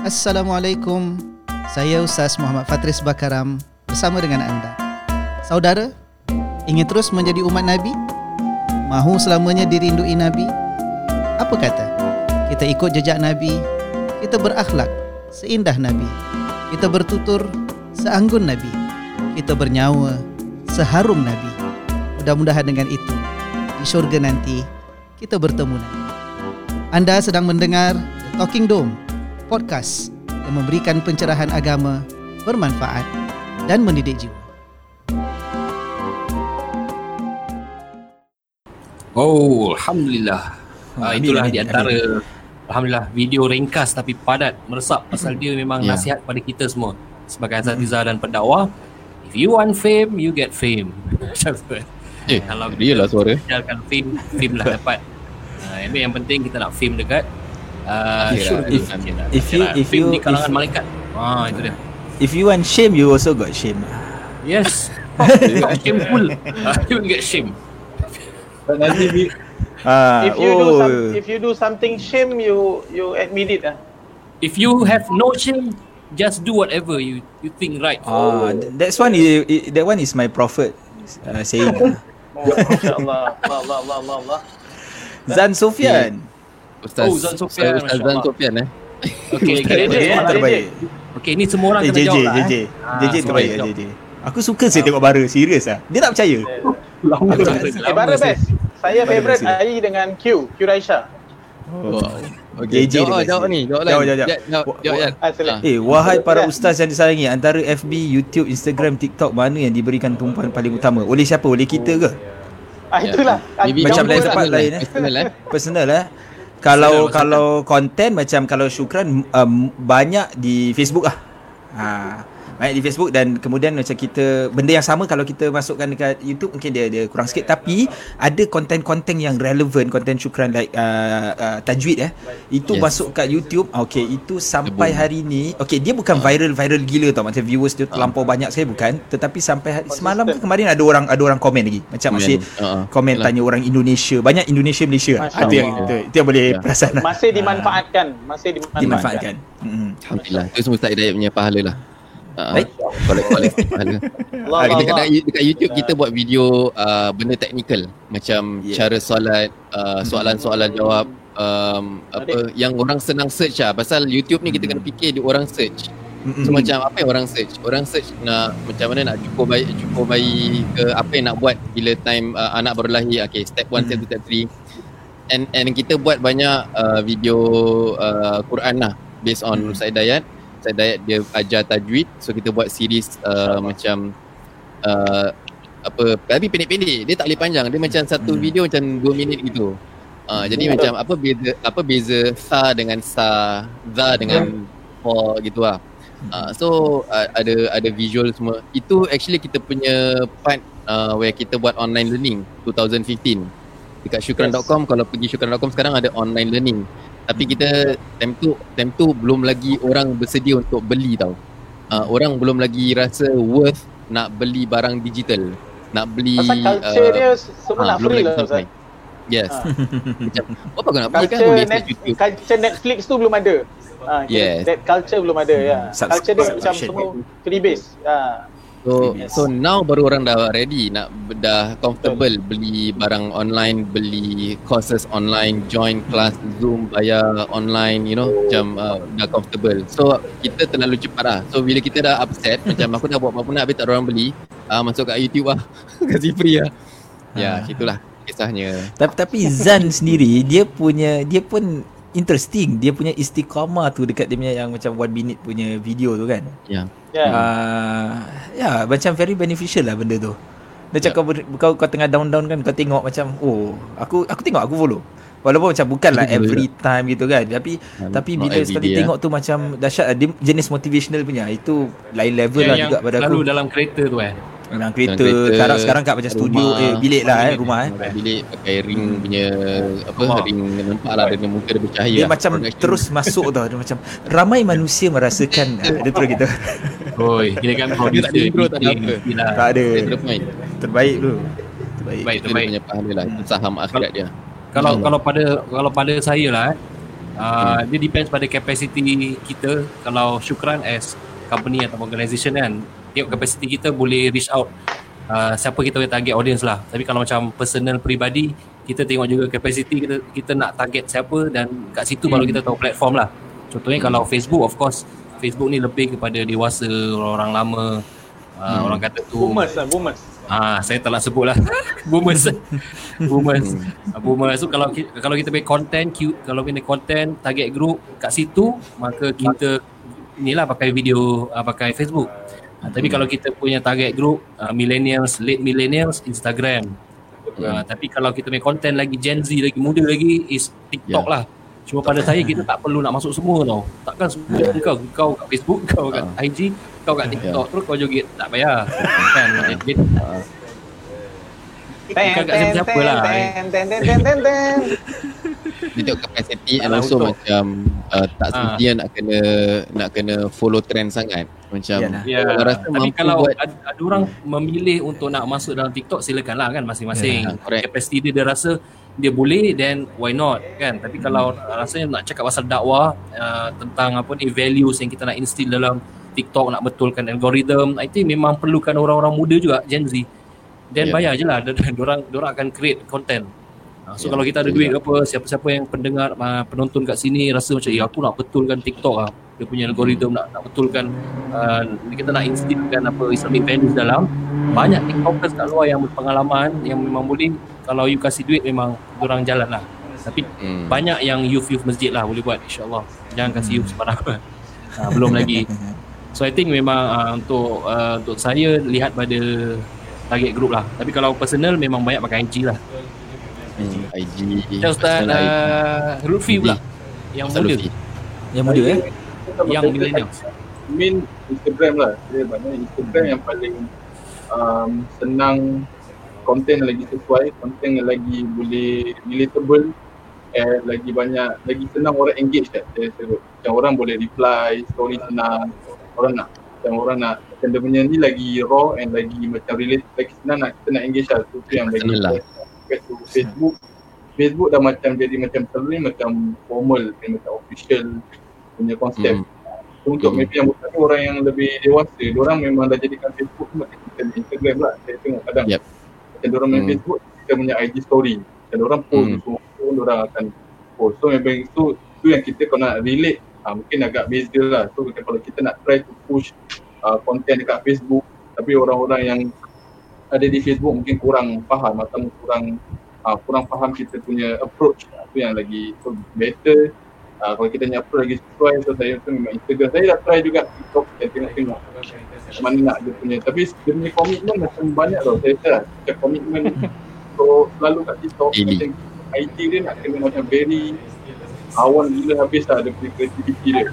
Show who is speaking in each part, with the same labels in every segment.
Speaker 1: Assalamualaikum. Saya Ustaz Muhammad Fatris Bakaram bersama dengan anda. Saudara, ingin terus menjadi umat Nabi? Mahu selamanya dirindui Nabi? Apa kata? Kita ikut jejak Nabi, kita berakhlak seindah Nabi. Kita bertutur seanggun Nabi. Kita bernyawa seharum Nabi. Mudah-mudahan dengan itu di syurga nanti kita bertemu Nabi. Anda sedang mendengar The Talking Dome, podcast yang memberikan pencerahan agama, bermanfaat dan mendidik jiwa.
Speaker 2: Oh, Alhamdulillah.
Speaker 3: Oh,
Speaker 2: Uh,
Speaker 3: amin,
Speaker 2: itulah
Speaker 3: amin,
Speaker 2: di antara Alhamdulillah video ringkas tapi padat meresap pasal dia memang
Speaker 4: Ya.
Speaker 2: nasihat pada kita semua sebagai asatiza dan pendakwah. If you want fame, you get fame. Macam tu.
Speaker 4: Eh,
Speaker 2: Kalau
Speaker 4: dia lah suara.
Speaker 2: Jalan fame, fame lah dapat. Uh, yang yang penting kita nak fame dekat uh,
Speaker 4: Akhirat.
Speaker 2: syurga.
Speaker 3: If-
Speaker 2: Akhirat.
Speaker 3: if you- if you-
Speaker 2: di kalangan
Speaker 3: if-
Speaker 2: malaikat. Ah, itu dia.
Speaker 3: If you want shame, you also got shame.
Speaker 2: Yes. Shameful. Uh, you will get shame.
Speaker 3: Ah,
Speaker 5: if you do
Speaker 3: oh.
Speaker 5: some, if you do something shame, you you admit it. Ah.
Speaker 2: If you have no shame, just do whatever you you think right.
Speaker 3: Ah, th- that's one. Is, that one is my prophet uh, saying.
Speaker 5: Oh, Masya Allah. Allah, Allah, Allah, Allah, Allah.
Speaker 3: Zan Sofian.
Speaker 4: Ustaz,
Speaker 2: Oh, Zan Sofian,
Speaker 4: Ustaz Zan. Sofian eh.
Speaker 2: Okay, okay,
Speaker 5: JJ,
Speaker 2: okay.
Speaker 5: eh,
Speaker 3: terbaik.
Speaker 2: Okay, ni semua orang
Speaker 3: Eh,
Speaker 2: kena
Speaker 3: JJ,
Speaker 2: jawab lah.
Speaker 3: JJ.
Speaker 2: eh. Ah,
Speaker 3: JJ terbaik. JJ. Aku suka saya tengok bara, serius ah. Dia tak percaya.
Speaker 2: Lama
Speaker 3: Aku-
Speaker 2: lama
Speaker 5: Eh, Bara
Speaker 2: saya-
Speaker 5: best. Saya
Speaker 3: best.
Speaker 5: Ai dengan Q, Q Raisha.
Speaker 4: Oh. Okay,
Speaker 3: JJ
Speaker 4: jawab,
Speaker 3: dia
Speaker 4: jawab ni, jawab lah.
Speaker 3: Jawab, jawab, jawab.
Speaker 5: Ah.
Speaker 3: Eh, wahai para ustaz yang disayangi, antara FB, YouTube, Instagram, TikTok mana yang diberikan tumpuan paling utama? Oleh siapa? Oleh kita ke?
Speaker 5: Ah, itulah. Ah,
Speaker 3: Macam lain
Speaker 5: dulu
Speaker 3: tempat
Speaker 5: lah.
Speaker 3: lain eh.
Speaker 4: Personal eh.
Speaker 3: Kalau
Speaker 2: Personal,
Speaker 3: kalau konten macam kalau syukran um, banyak di Facebook lah. Ha, banyak di Facebook dan kemudian macam kita benda yang sama kalau kita masukkan dekat YouTube mungkin dia dia kurang sikit. Tapi ada konten-konten yang relevan konten syukran like uh, uh, tajwid eh. Itu
Speaker 4: Yes.
Speaker 3: masuk kat YouTube. Okey itu sampai hari ni. Okey dia bukan viral viral gila tau. Macam viewers dia terlampau banyak saya bukan. Tetapi sampai hari, semalam ke kemarin ada orang ada orang komen lagi. Macam masih komen
Speaker 4: Yalah.
Speaker 3: tanya orang Indonesia. Banyak Indonesia Malaysia.
Speaker 5: Masya
Speaker 3: Ah, itu yang itu, itu yang boleh
Speaker 4: Ya.
Speaker 3: perasan lah.
Speaker 5: Masih dimanfaatkan. Masih dimanfaatkan.
Speaker 3: dimanfaatkan. Mm
Speaker 4: Alhamdulillah. Itu semua Ustaz Hidayat punya pahala lah. Uh,
Speaker 3: Baik.
Speaker 4: Collect, collect pahala.
Speaker 5: Allah,
Speaker 4: Ah, kita kadang dekat YouTube kita buat video uh, benda teknikal macam
Speaker 3: Yeah.
Speaker 4: cara solat, uh, soalan-soalan jawab um, apa yang orang senang search lah pasal YouTube ni kita kena fikir dia orang search.
Speaker 3: Mm-mm.
Speaker 4: So macam apa yang orang search? Orang search nak macam mana nak cukup bayi cukup bayi ke apa yang nak buat bila time uh, anak baru lahir. Okay, step 1, step 2, step 3. And and kita buat banyak uh, video uh, Quran lah based on
Speaker 3: Hmm.
Speaker 4: Ustaz Hidayat. Ustaz Hidayat dia ajar tajwid. So kita buat series uh, macam uh, apa tapi pendek-pendek. Dia tak boleh panjang. Dia macam satu
Speaker 3: Hmm.
Speaker 4: video macam 2 minit gitu. Uh, jadi
Speaker 5: Hmm.
Speaker 4: macam apa beza apa beza sa dengan sa, za dengan fa gitu lah. Uh, so uh, ada ada visual semua. Itu actually kita punya part uh, where kita buat online learning 2015. Dekat syukran.com kalau pergi syukran.com sekarang ada online learning. Tapi kita time tu time tu belum lagi orang bersedia untuk beli tau. Uh, orang belum lagi rasa worth nak beli barang digital. Nak beli
Speaker 5: Pasal culture
Speaker 4: uh,
Speaker 5: dia semua
Speaker 4: ah,
Speaker 5: nak free lah. Ustaz.
Speaker 4: Yes.
Speaker 5: Ah.
Speaker 4: Macam apa kau nak beli kan
Speaker 5: Culture,
Speaker 4: boleh
Speaker 5: net,
Speaker 4: YouTube.
Speaker 5: culture Netflix tu belum ada. Ah,
Speaker 4: Yes.
Speaker 5: That culture belum ada ya.
Speaker 3: Subs-
Speaker 5: Culture dia macam semua free base. Ah.
Speaker 4: So
Speaker 3: Yes.
Speaker 4: so now baru orang dah ready nak dah comfortable beli barang online, beli courses online, join kelas Zoom bayar online, you know, macam uh, dah comfortable. So kita terlalu cepat lah. So bila kita dah upset, macam aku dah buat apa nak habis tak ada orang beli, uh, masuk kat YouTube lah. Kasih free lah. Ya,
Speaker 3: Ah.
Speaker 4: itulah kisahnya.
Speaker 3: Tapi tapi Zan sendiri dia punya dia pun interesting. Dia punya istiqamah tu dekat dia punya yang macam one minute punya video tu kan.
Speaker 4: Ya.
Speaker 5: Ya.
Speaker 3: Ah, ya macam very beneficial lah benda tu. Dia cakap ber- kau kau tengah down down kan kau tengok macam oh aku aku tengok aku follow. Walaupun macam bukanlah every time gitu kan Tapi
Speaker 4: Hmm,
Speaker 3: tapi bila sekali
Speaker 4: day,
Speaker 3: tengok tu macam dahsyat lah. Dia jenis motivational punya Itu lain level lah
Speaker 2: yang
Speaker 3: juga pada
Speaker 2: selalu
Speaker 3: aku
Speaker 2: dalam kereta tu eh.
Speaker 3: Dalam kereta,
Speaker 4: kereta,
Speaker 3: sekarang sekarang kat macam studio
Speaker 4: rumah.
Speaker 3: eh bilik lah eh rumah eh.
Speaker 4: Pakai bilik pakai ring punya apa
Speaker 2: Rumah.
Speaker 4: ring nampak lah dia muka dia bercahaya.
Speaker 3: Dia
Speaker 4: lah.
Speaker 3: macam
Speaker 4: Production.
Speaker 3: terus masuk tau Dia macam Ramai manusia merasakan ah, Dia terus gitu
Speaker 2: Oi, kira kan
Speaker 4: Dia tak ada intro, tak ada apa.
Speaker 2: Lah.
Speaker 3: Tak ada. Terbaik tu Terbaik
Speaker 2: Baik,
Speaker 4: Itu dia
Speaker 2: terbaik.
Speaker 4: punya pahala lah. Itu saham akhirat dia.
Speaker 2: Kalau
Speaker 4: InsyaAllah.
Speaker 2: kalau pada kalau pada saya lah eh. Uh, dia depends pada capacity kita kalau Syukran as company atau organisation kan tengok capacity kita boleh reach out uh, siapa kita punya target audience lah. Tapi kalau macam personal peribadi kita tengok juga capacity kita kita nak target siapa dan kat situ baru kita tahu platform lah. Contohnya kalau Facebook of course Facebook ni lebih kepada dewasa orang lama uh, orang kata tu.
Speaker 5: Boomers lah, boomers.
Speaker 2: Ah, saya tak nak sebut lah. Boomers. Boomers. Ah, Boomers. So kalau ki- kalau kita punya content Q- Kalau punya content Target group Kat situ Maka kita Inilah pakai video uh, Pakai Facebook uh, Tapi kalau kita punya target group uh, Millennials Late millennials Instagram. Uh, Tapi kalau kita punya content lagi Gen Z lagi muda lagi Is TikTok lah. Cuma pada saya kita tak perlu nak masuk semua tau. Takkan semua kau Kau kat Facebook Kau kat IG Kau kat TikTok Terus kau joget Tak payah. Kan? Jadi,
Speaker 5: Ten,
Speaker 2: Bukan kat
Speaker 5: ten,
Speaker 2: siapa-siapa
Speaker 5: ten,
Speaker 2: lah.
Speaker 5: ten, ten, ten, ten, ten, ten.
Speaker 4: Dia tengok capacity and
Speaker 2: Alah,
Speaker 4: also macam uh, tak
Speaker 2: Ah.
Speaker 4: semestinya nak kena nak kena follow trend sangat. Macam
Speaker 3: Yalah.
Speaker 2: Ya,
Speaker 4: orang rasa
Speaker 2: tapi
Speaker 4: mampu
Speaker 2: kalau
Speaker 4: buat
Speaker 2: ada, ada orang memilih untuk nak masuk dalam TikTok silakanlah kan masing-masing.
Speaker 4: Ya, correct.
Speaker 2: Capacity dia dia rasa dia boleh then why not kan. Tapi kalau rasanya nak cakap pasal dakwah uh, tentang apa ni values yang kita nak instill dalam TikTok nak betulkan algorithm, I think memang perlukan orang-orang muda juga Gen Z. Dan
Speaker 4: Ya.
Speaker 2: bayar je lah Diorang, diorang akan create content Ah, So
Speaker 4: Ya,
Speaker 2: kalau kita ada duit ke apa Siapa-siapa yang pendengar ah, Penonton kat sini Rasa macam Ya aku nak betulkan TikTok lah Dia punya algorithm nak, nak betulkan uh, Kita nak instillkan apa Islamic values dalam. Banyak TikTokers kat luar yang berpengalaman Yang memang boleh Kalau you kasih duit memang Diorang jalan lah. Tapi
Speaker 4: hmm.
Speaker 2: banyak yang youth-youth masjid lah boleh buat insyaAllah. Jangan kasih youth sembarang uh, Belum lagi. So I think memang uh, untuk uh, untuk saya lihat pada target group lah. Tapi kalau personal memang banyak pakai IG lah
Speaker 4: Hmm, IG.
Speaker 2: Macam Ustaz uh, Lutfi pula Yang
Speaker 4: Ustaz
Speaker 2: muda.
Speaker 4: Lutfi.
Speaker 3: Yang muda eh.
Speaker 2: Yang millennials
Speaker 6: main Instagram lah. Dia banyak Instagram yang paling um, senang konten yang lagi sesuai konten yang lagi boleh relatable and lagi banyak lagi senang orang engage kan saya sebut macam orang boleh reply story senang. Orang nak macam orang nak macam dia punya ni lagi raw and lagi macam relate lagi senang nak kita nak engage lah. Tu tu yang lagi
Speaker 4: Personal lah.
Speaker 6: Compared to Facebook Facebook dah macam jadi macam selalu ni macam formal macam official punya konsep
Speaker 4: Hmm.
Speaker 6: So, untuk
Speaker 4: Hmm.
Speaker 6: maybe yang bukan orang yang lebih dewasa, orang memang dah jadikan Facebook tu macam kita Instagram lah. Saya tengok kadang.
Speaker 4: Yep.
Speaker 6: Macam orang main
Speaker 4: Hmm.
Speaker 6: Facebook, kita punya IG story. Macam orang post,
Speaker 4: Hmm.
Speaker 6: so orang akan post. So memang itu, itu yang kita kalau nak relate, ah, mungkin agak beza lah. So kalau kita nak try to push uh, content dekat Facebook, tapi orang-orang yang ada di Facebook mungkin kurang faham atau kurang uh, kurang faham kita punya approach. Itu yang lagi so better. Uh, kalau kita punya approach lagi sesuai so saya tu memang Instagram saya dah try juga TikTok saya tengok-tengok. Mana nak dia punya. Tapi dia punya komitmen macam banyak tau. Saya rasa macam komitmen so selalu kat TikTok macam IT dia nak kena macam very awan gila habis lah dia punya creativity dia.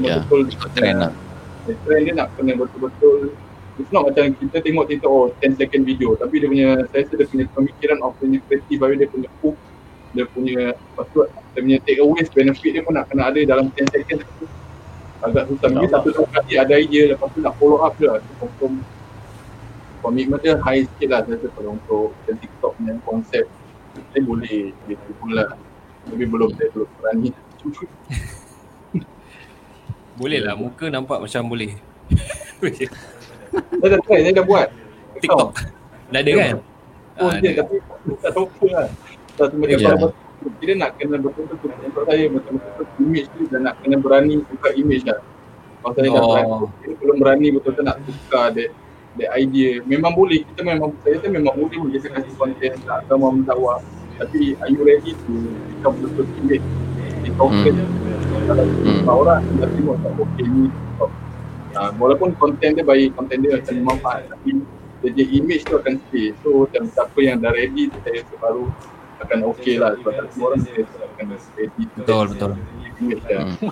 Speaker 4: Ya,
Speaker 6: betul
Speaker 4: ikut trend lah.
Speaker 6: trend dia nak kena betul-betul It's not macam kita tengok TikTok oh 10 second video. Tapi dia punya saya rasa dia punya pemikiran of punya kreatif habis dia punya hook dia punya lepas tu dia punya take away benefit dia pun nak kena ada dalam 10 second. Tu agak susah. Mungkin satu dua kali ada idea lepas tu nak follow up je lah. Tu confirm komitmen dia high sikit lah saya rasa kalau untuk macam TikTok punya konsep saya boleh gitu pula tapi belum saya belum berani.
Speaker 2: Boleh lah muka nampak macam boleh
Speaker 6: saya dah try saya dah buat
Speaker 2: TikTok Dah ada kan
Speaker 6: Oh
Speaker 2: Ah,
Speaker 6: dia
Speaker 2: ada.
Speaker 6: tapi tak tahu apa lah. Satu macam betul kita nak kena betul-betul tu untuk saya macam betul image tu dan nak kena berani tukar image lah. Kalau saya dah
Speaker 2: Oh.
Speaker 6: berani, kita belum berani betul-betul nak tukar that, that idea. Memang boleh, kita memang, saya rasa memang boleh boleh kita kasih konten tak agama mendakwah. Tapi are you ready to become betul image? Di content. Kalau
Speaker 4: Hmm.
Speaker 6: orang dah tengok tak okay ni. Uh, walaupun konten dia baik, konten dia macam manfaat tapi jadi image tu akan stay. So macam siapa yang dah ready saya rasa baru akan okay lah sebab tak semua orang saya rasa akan ready to
Speaker 2: Betul, betul.
Speaker 6: image.
Speaker 4: Hmm.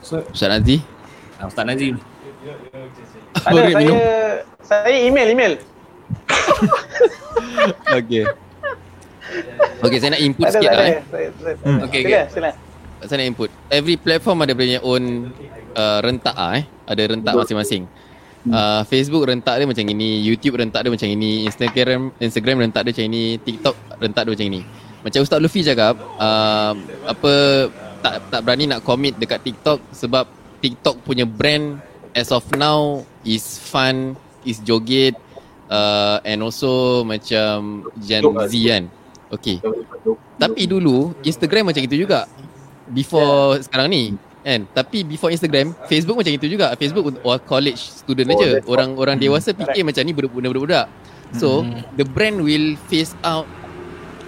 Speaker 2: So
Speaker 4: Ustaz Nazri.
Speaker 2: ah, Ustaz Nazim
Speaker 5: Tak ada,
Speaker 4: Boleh
Speaker 5: saya,
Speaker 4: minum?
Speaker 5: saya email, email.
Speaker 4: Okay. Okay, saya nak input
Speaker 5: Tak
Speaker 4: sikit lah eh.
Speaker 5: Saya- saya-
Speaker 2: Hmm. Okay,
Speaker 5: Sila,
Speaker 4: Saya nak input. Every platform ada punya own uh, rentak ah eh. Ada rentak masing-masing. Uh, Facebook rentak dia macam ini, YouTube rentak dia macam ini, Instagram Instagram rentak dia macam ini, TikTok rentak dia macam ini. macam Ustaz Luffy cakap uh, apa tak tak berani nak commit dekat TikTok sebab TikTok punya brand as of now is fun, is joget uh, and also macam Gen Z kan. Okay. Tapi dulu Instagram macam itu juga. Before yeah. sekarang ni kan. Tapi before Instagram, Facebook macam itu juga. Facebook untuk oh, college student oh, aja. Orang-orang dewasa fikir macam ni budak-budak. So, hmm. the brand will phase out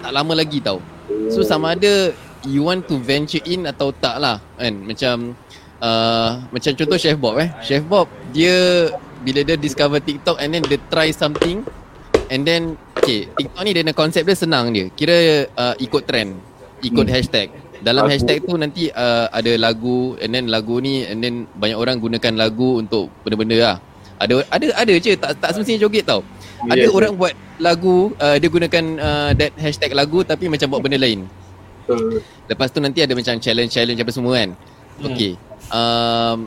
Speaker 4: tak lama lagi tau. So sama ada you want to venture in atau tak lah kan. Macam uh, macam contoh Chef Bob eh. Chef Bob dia bila dia discover TikTok and then dia try something and then okay TikTok ni dia ada konsep dia senang dia. Kira uh, ikut trend, ikut hmm. hashtag. Dalam hashtag tu nanti uh, ada lagu and then lagu ni and then banyak orang gunakan lagu untuk benda-benda lah. Ada ada ada je tak tak semestinya joget tau. Yeah, ada yeah. orang buat lagu uh, dia gunakan uh, that hashtag lagu tapi macam buat benda lain. Lepas tu nanti ada macam challenge-challenge apa semua kan. Hmm. Okay. Um,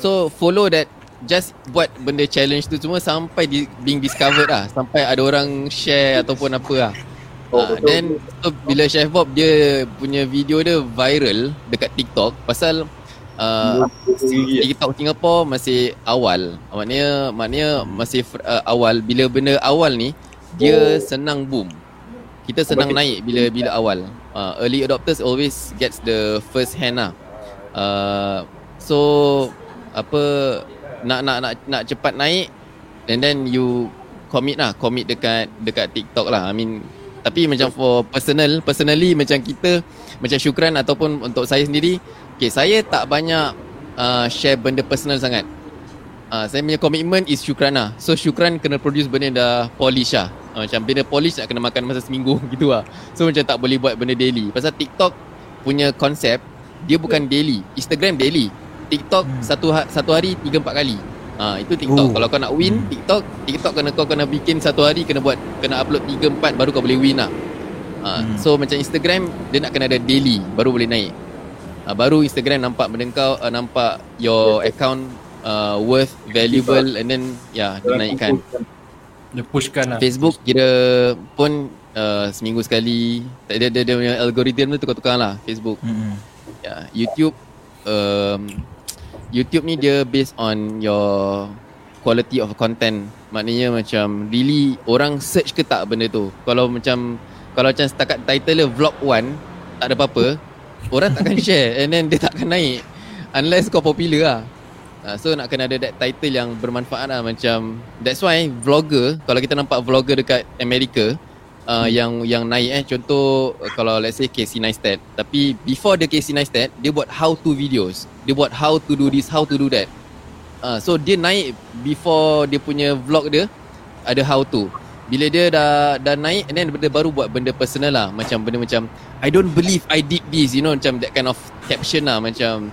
Speaker 4: so follow that just buat benda challenge tu semua sampai di, being discovered lah. Sampai ada orang share ataupun apa lah. Oh, uh, then so, bila Chef Bob dia punya video dia viral dekat TikTok pasal uh, TikTok Singapore masih awal. Maknanya maknanya masih uh, awal bila benda awal ni dia oh. senang boom. Kita senang naik bila bila awal. Uh, early adopters always gets the first hand lah. Uh, so apa nak nak nak nak cepat naik and then you commit lah, commit dekat dekat TikTok lah. I mean tapi macam for personal, personally macam kita macam Syukran ataupun untuk saya sendiri Okay, saya tak banyak uh, share benda personal sangat. Uh, saya punya komitmen is syukran lah. So syukran kena produce benda yang dah polish lah. Uh, macam benda polish nak kena makan masa seminggu gitu lah. So macam tak boleh buat benda daily. Pasal TikTok punya konsep, dia bukan daily. Instagram daily. TikTok hmm. satu, ha- satu hari tiga empat kali. Ha, itu TikTok. Oh. Kalau kau nak win, hmm. TikTok, TikTok kena kau kena bikin satu hari kena buat kena upload tiga empat baru kau boleh win lah. Ha, hmm. So macam Instagram dia nak kena ada daily baru boleh naik uh, baru Instagram nampak benda kau uh, nampak your account uh, worth valuable and then ya yeah, dia naikkan
Speaker 2: dia pushkan lah
Speaker 4: Facebook kira pun uh, seminggu sekali dia dia dia punya algoritma tu tukar-tukar lah Facebook mm-hmm. ya yeah, YouTube um, YouTube ni dia based on your quality of content. Maknanya macam really orang search ke tak benda tu? Kalau macam kalau macam setakat title dia vlog 1 tak ada apa-apa Orang takkan share And then dia takkan naik. Unless kau popular lah. Uh, So nak kena ada that title yang bermanfaat lah. Macam That's why vlogger Kalau kita nampak vlogger dekat Amerika uh, hmm. Yang yang naik eh. Contoh Kalau let's say Casey Neistat. Tapi before the Casey Neistat Dia buat how to videos. Dia buat how to do this How to do that. Uh, So dia naik Before dia punya vlog dia Ada how to. Bila dia dah dah naik and then dia baru buat benda personal lah. Macam benda macam I don't believe I did this. You know macam that kind of caption lah macam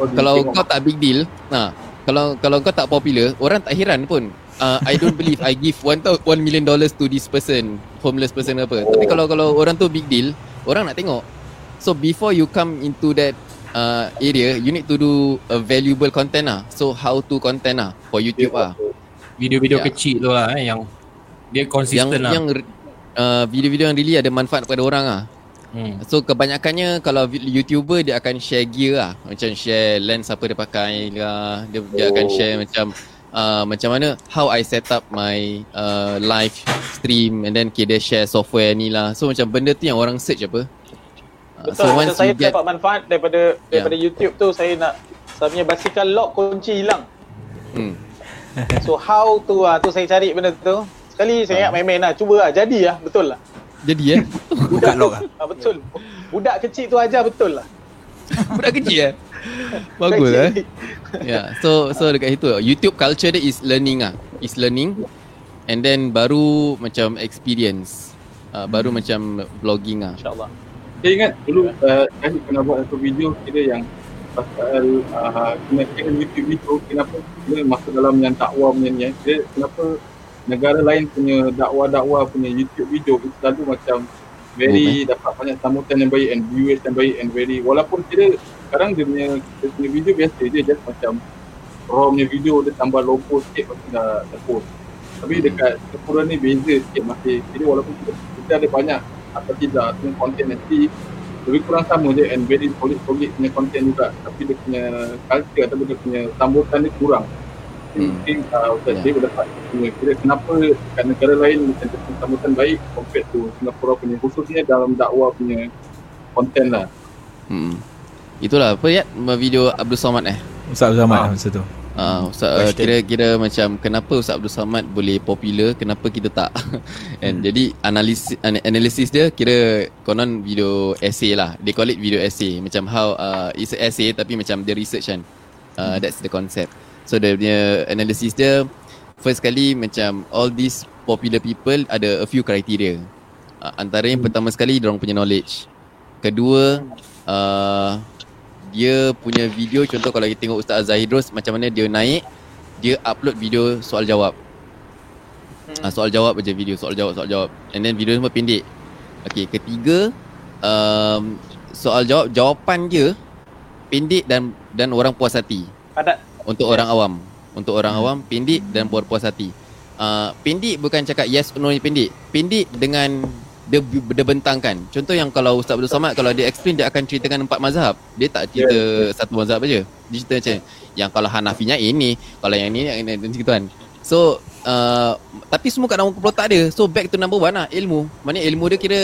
Speaker 4: oh, kalau kau tak big deal nah. Kalau kalau kau tak popular orang tak heran pun uh, I don't believe I give one one million dollars to this person homeless person apa oh. tapi kalau kalau orang tu big deal orang nak tengok so before you come into that uh, area you need to do a valuable content lah so how to content lah for YouTube lah
Speaker 2: video-video yeah. kecil tu lah eh, yang dia konsisten
Speaker 4: yang,
Speaker 2: lah.
Speaker 4: Yang uh, video-video yang really ada manfaat kepada orang lah. Hmm. So kebanyakannya kalau YouTuber dia akan share gear lah. Macam share lens apa dia pakai lah. Dia, oh. dia akan share macam uh, macam mana how I set up my uh, live stream and then okay, dia share software ni lah. So macam benda tu yang orang search apa.
Speaker 5: Uh, Betul, so once saya get, dapat manfaat daripada daripada yeah. YouTube tu saya nak saya punya basikal lock kunci hilang. Hmm. so how tu ah tu saya cari benda tu. Sekali saya ingat ha. main-main lah. Cuba lah. Jadi lah. Betul lah.
Speaker 4: Jadi eh?
Speaker 3: Budak lock lah.
Speaker 5: Ha, betul. Budak kecil tu ajar betul lah.
Speaker 4: Budak kecil eh? Bagus eh? Ya. Yeah. So so dekat itu YouTube culture dia is learning ah. Is learning. And then baru macam experience. Uh, baru hmm. macam vlogging ah.
Speaker 5: InsyaAllah.
Speaker 6: Saya ingat dulu uh, saya pernah buat satu video kira yang pasal uh, kena YouTube itu kenapa dia masuk dalam yang takwa punya ni eh. Dia kenapa negara lain punya dakwah-dakwah punya YouTube video itu selalu macam very oh, dapat banyak sambutan yang baik and viewers yang baik and very walaupun kira sekarang dia punya, dia punya video biasa je just macam raw punya video dia tambah logo sikit lepas dah, dah post tapi hmm. dekat Singapura ni beza sikit masih jadi walaupun kita, kita ada banyak atau tidak tu konten nanti lebih kurang sama je and very solid solid punya konten juga tapi dia punya culture atau dia punya sambutan ni kurang. Mungkin uh, Ustaz yeah. boleh dapat kira kenapa kat negara lain macam tu sambutan baik compared to Singapura punya khususnya dalam dakwah punya konten lah
Speaker 4: hmm. itulah apa ya video Abdul Somad eh
Speaker 3: Ustaz Abdul Somad ha. masa tu
Speaker 4: Uh, Ustaz, uh, kira-kira macam kenapa Ustaz Abdul Samad boleh popular, kenapa kita tak? And hmm. jadi analisis analisis dia kira konon video essay lah. They call it video essay. Macam how uh, it's a essay tapi macam dia research kan. Uh, hmm. that's the concept. So dia punya analisis dia first kali macam all these popular people ada a few criteria. Uh, antara yang hmm. pertama sekali dia orang punya knowledge. Kedua uh, dia punya video contoh kalau kita tengok Ustaz Zahidros macam mana dia naik dia upload video soal jawab hmm. uh, soal jawab aja video soal jawab soal jawab and then video semua pendek okey ketiga um, soal jawab jawapan dia pendek dan dan orang puas hati padat untuk orang awam. Untuk orang hmm. awam pendek dan puas hati. Uh, pendek bukan cakap yes no ni pendek pendek dengan dia, dia bentangkan. Contoh yang kalau Ustaz Abdul Samad Kalau dia explain Dia akan ceritakan empat mazhab. Dia tak cerita yeah. satu mazhab aja. Dia cerita macam Yang kalau Hanafinya ini Kalau yang ini Yang ini gitu kan. So uh, Tapi semua kat dalam kepala tak So back to number one lah Ilmu. Maksudnya ilmu dia kira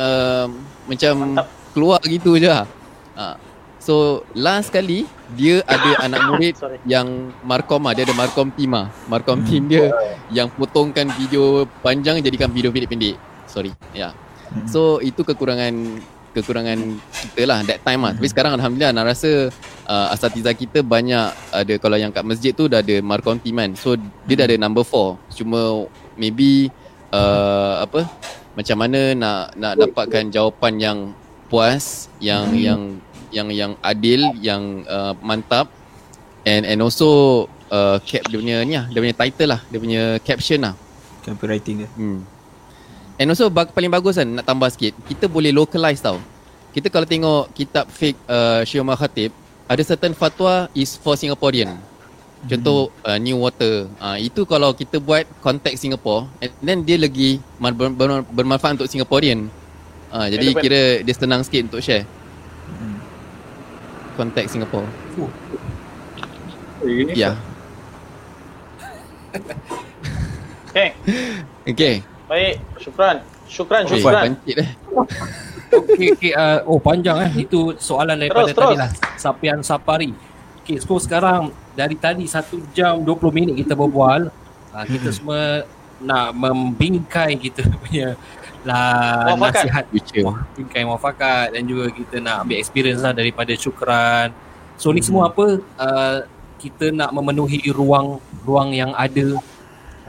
Speaker 4: uh, Macam Mantap. Keluar gitu je lah. Uh, So last kali Dia ada anak murid Yang Markom lah Dia ada Markom team lah Markom team dia Yang potongkan video Panjang Jadikan video pendek-pendek. Sorry ya. Yeah. Hmm. so itu kekurangan kekurangan kita lah that time lah tapi sekarang alhamdulillah nak rasa uh, asatiza kita banyak ada kalau yang kat masjid tu dah ada markom timan so dia dah ada number 4 cuma maybe uh, apa? Macam mana nak nak dapatkan jawapan yang puas yang hmm. yang yang yang adil yang uh, mantap. And and also uh, cap dia punya ni lah dia punya title lah dia punya caption lah.
Speaker 3: Copywriting dia. Hmm.
Speaker 4: And also bag, paling bagus kan nak tambah sikit Kita boleh localize tau. Kita kalau tengok kitab fake uh, Syumah Khatib Ada certain fatwa is for Singaporean. Contoh hmm. uh, New Water. Uh, Itu kalau kita buat konteks Singapore And then dia lagi ber, ber, bermanfaat untuk Singaporean. Uh, Jadi kira dia senang sikit untuk share. Konteks Singapore Ya yeah.
Speaker 5: Okay
Speaker 4: Okay
Speaker 5: Baik, syukran. Syukran, syukran.
Speaker 2: Pancit eh. Okey, okey. Uh, oh, panjang eh. Itu soalan daripada terus, tadi lah. Sapian Sapari. Okey, so sekarang dari tadi 1 jam 20 minit kita berbual. Uh, kita semua nak membingkai kita punya lah nasihat future. Bingkai muafakat dan juga kita nak ambil experience lah daripada syukran. So ni hmm. semua apa? Uh, kita nak memenuhi ruang ruang yang ada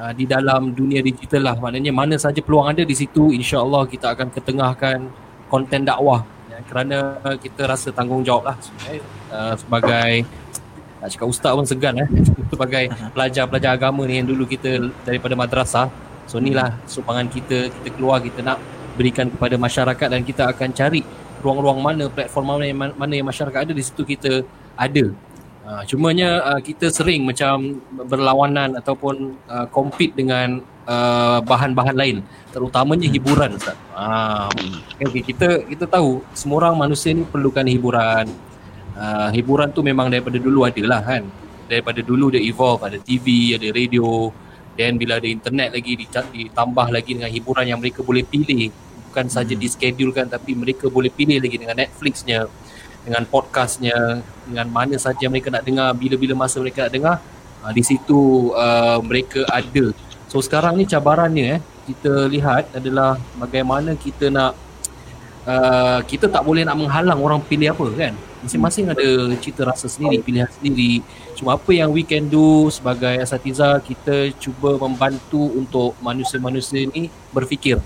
Speaker 2: uh, di dalam dunia digital lah maknanya mana saja peluang ada di situ insyaallah kita akan ketengahkan konten dakwah ya, kerana kita rasa tanggungjawab lah uh, sebagai nak cakap ustaz pun segan eh sebagai pelajar-pelajar agama ni yang dulu kita daripada madrasah so inilah sumbangan kita kita keluar kita nak berikan kepada masyarakat dan kita akan cari ruang-ruang mana platform mana yang, mana yang masyarakat ada di situ kita ada Uh, cumanya uh, kita sering macam berlawanan ataupun uh, compete dengan uh, bahan-bahan lain terutamanya hiburan Ustaz. Ah okay, kita kita tahu semua orang manusia ni perlukan hiburan. Uh, hiburan tu memang daripada dulu ada lah kan. Daripada dulu dia evolve ada TV, ada radio dan bila ada internet lagi ditambah lagi dengan hiburan yang mereka boleh pilih. Bukan saja hmm. dischedulekan tapi mereka boleh pilih lagi dengan Netflixnya dengan podcastnya dengan mana saja mereka nak dengar bila-bila masa mereka nak dengar uh, di situ uh, mereka ada. So sekarang ni cabarannya eh kita lihat adalah bagaimana kita nak uh, kita tak boleh nak menghalang orang pilih apa kan masing-masing ada cita rasa sendiri pilihan sendiri cuma apa yang we can do sebagai asatiza kita cuba membantu untuk manusia-manusia ni berfikir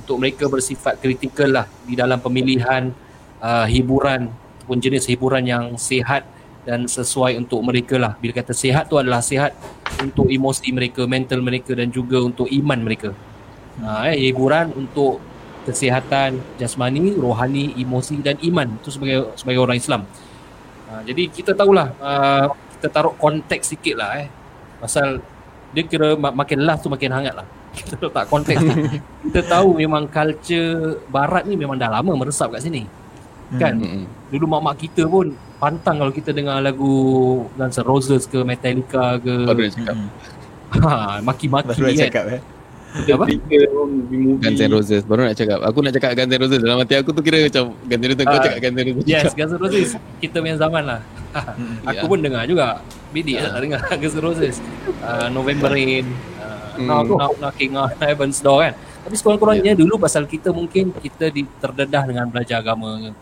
Speaker 2: untuk mereka bersifat kritikal lah di dalam pemilihan uh, hiburan ataupun jenis hiburan yang sihat dan sesuai untuk mereka lah. Bila kata sihat tu adalah sihat untuk emosi mereka, mental mereka dan juga untuk iman mereka. Ha, eh, hiburan untuk kesihatan jasmani, rohani, emosi dan iman. Itu sebagai sebagai orang Islam. Ha, jadi kita tahulah, uh, kita taruh konteks sikit lah eh. Pasal dia kira makin last tu makin hangat lah. kita letak konteks kita tahu memang culture barat ni memang dah lama meresap kat sini kan
Speaker 4: Hmm.
Speaker 2: dulu mak-mak kita pun pantang kalau kita dengar lagu Guns N' Roses ke Metallica ke
Speaker 4: Baru nak cakap.
Speaker 2: ha, maki-maki
Speaker 3: Baru
Speaker 2: kan
Speaker 3: cakap eh.
Speaker 2: Apa?
Speaker 4: Guns N' Roses. Baru nak cakap. Aku nak cakap Guns N' Roses. Dalam hati aku tu kira macam Guns N' Roses Kau
Speaker 2: Ah,
Speaker 4: cakap Guns N' Roses
Speaker 2: yes Guns N' Roses. Kita punya zaman lah. Aku
Speaker 4: Ya.
Speaker 2: pun dengar juga. Bidik
Speaker 4: Ah.
Speaker 2: tak dengar Guns N' Roses. Uh, November Rain. Uh,
Speaker 4: Hmm.
Speaker 2: Knock Knock Knocking on Heaven's Door kan? Tapi sekurang-kurangnya dulu pasal kita mungkin kita di, terdedah dengan belajar agama.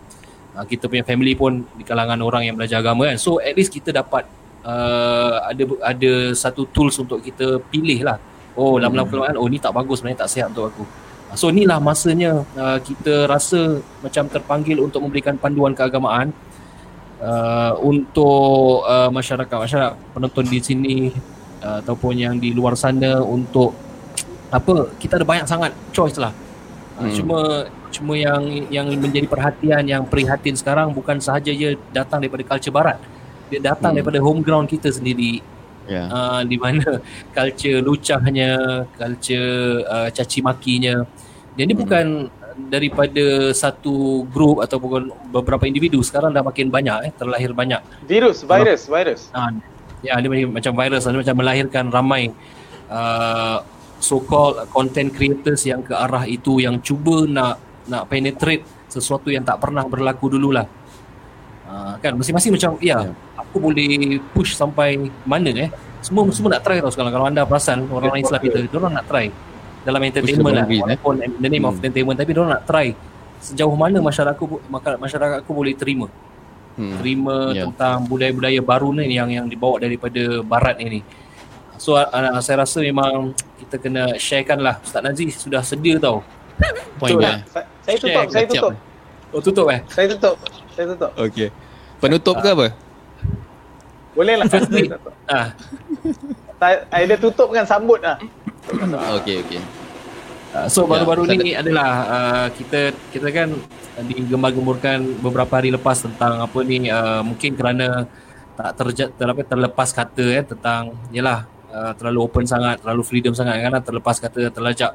Speaker 2: Uh, kita punya family pun di kalangan orang yang belajar agama kan? So at least kita dapat uh, ada ada satu tools untuk kita pilih lah oh lama-lama kelamaan oh ni tak bagus sebenarnya tak sihat untuk aku. Ah, so inilah masanya uh, kita rasa macam terpanggil untuk memberikan panduan keagamaan uh, untuk uh, masyarakat. Masyarakat penonton di sini uh, ataupun yang di luar sana untuk apa kita ada banyak sangat choice lah. Uh,
Speaker 4: Hmm.
Speaker 2: cuma cuma yang yang menjadi perhatian yang prihatin sekarang bukan sahaja dia datang daripada culture barat. Dia datang
Speaker 4: Hmm.
Speaker 2: daripada home ground kita sendiri
Speaker 4: Ya
Speaker 2: uh, di mana culture lucahnya culture uh, caci makinya dan ini
Speaker 4: Hmm.
Speaker 2: bukan daripada satu grup ataupun beberapa individu sekarang dah makin banyak eh terlahir banyak
Speaker 5: Virus, virus, virus.
Speaker 2: Ah, ya dia macam- virus dia macam melahirkan ramai uh, so called content creators yang ke arah itu yang cuba nak nak penetrate sesuatu yang tak pernah berlaku dululah. Uh, kan masing-masing macam ya
Speaker 4: Ya.
Speaker 2: Aku boleh push sampai mana eh semua semua nak try tau sekarang kalau anda perasan orang-orang Islam kita orang nak try dalam entertainment lah
Speaker 4: eh.
Speaker 2: walaupun in the name of
Speaker 4: Hmm.
Speaker 2: entertainment tapi orang nak try sejauh mana masyarakat maka- masyarakat aku boleh terima
Speaker 4: hmm.
Speaker 2: terima
Speaker 4: Ya.
Speaker 2: tentang budaya-budaya baru ni yang yang dibawa daripada barat ini. So uh, saya rasa memang kita kena sharekan lah. Ustaz Nazi sudah sedia tau.
Speaker 4: Point dia
Speaker 5: lah. Sa- Saya tutup,
Speaker 2: Share,
Speaker 5: saya tutup.
Speaker 2: Oh tutup eh?
Speaker 5: Saya tutup. Saya tutup.
Speaker 4: Okay Penutup ke apa?
Speaker 5: Boleh lah.
Speaker 2: Ah,
Speaker 5: Ta- Either tutup kan sambut lah.
Speaker 4: Okay okay
Speaker 2: uh, so
Speaker 4: Ya,
Speaker 2: baru-baru
Speaker 4: saya-
Speaker 2: ni adalah uh, kita kita kan digembar-gemburkan beberapa hari lepas tentang apa ni uh, mungkin kerana tak terja, ter, apa, terlepas kata eh tentang yalah uh, terlalu open sangat, terlalu freedom sangat kan terlepas kata terlajak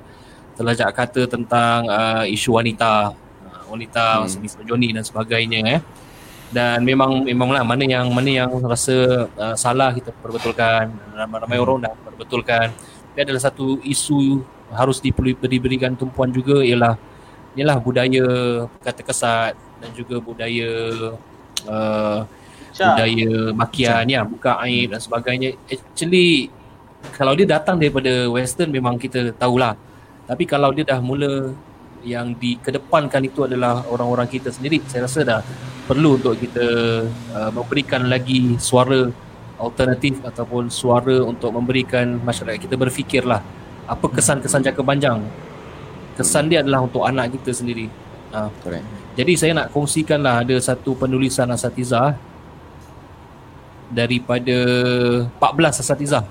Speaker 2: terlajak kata tentang uh, isu wanita uh, wanita
Speaker 4: Hmm.
Speaker 2: misogyni dan sebagainya eh dan memang memanglah mana yang mana yang rasa uh, salah kita perbetulkan. Ramai, ramai orang dah perbetulkan. Tapi adalah satu isu harus diberi, diberikan tumpuan juga ialah ialah budaya kata kesat dan juga budaya uh,
Speaker 5: Syah.
Speaker 2: budaya makian ya buka aib dan sebagainya. Actually kalau dia datang daripada western memang kita tahulah. Tapi kalau dia dah mula yang dikedepankan itu adalah orang-orang kita sendiri. Saya rasa dah perlu untuk kita uh, memberikan lagi suara alternatif ataupun suara untuk memberikan masyarakat kita berfikirlah apa kesan-kesan jangka panjang. Kesan dia adalah untuk anak kita sendiri. Uh,
Speaker 4: Correct.
Speaker 2: Jadi saya nak kongsikanlah ada satu penulisan asatizah daripada 14 asatizah.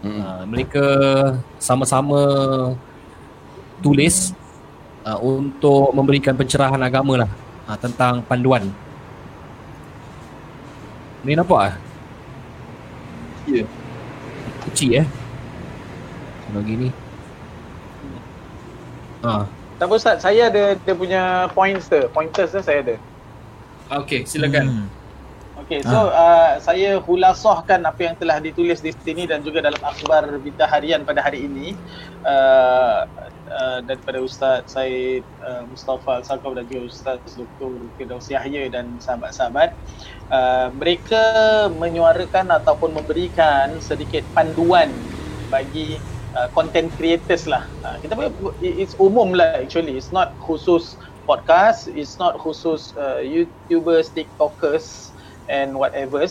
Speaker 4: hmm.
Speaker 2: Uh, mereka sama-sama tulis uh, untuk memberikan pencerahan agama lah uh, tentang panduan. Ni nampak ah?
Speaker 6: Ya.
Speaker 2: Kecil eh. Kalau gini. Ah,
Speaker 5: Tak apa Ustaz, saya ada dia punya pointer. Pointers tu saya ada.
Speaker 2: okey, silakan.
Speaker 3: Hmm.
Speaker 5: Okey, so uh, saya hulasahkan apa yang telah ditulis di sini dan juga dalam akhbar berita harian pada hari ini uh, uh, daripada Ustaz Said uh, Mustafa Al-Sakaf dan juga Ustaz Dr. Firdaus Yahya dan sahabat-sahabat. Uh, mereka menyuarakan ataupun memberikan sedikit panduan bagi uh, content creators lah. Uh, kita punya it's umum lah actually. It's not khusus podcast, it's not khusus uh, YouTubers, TikTokers and whatever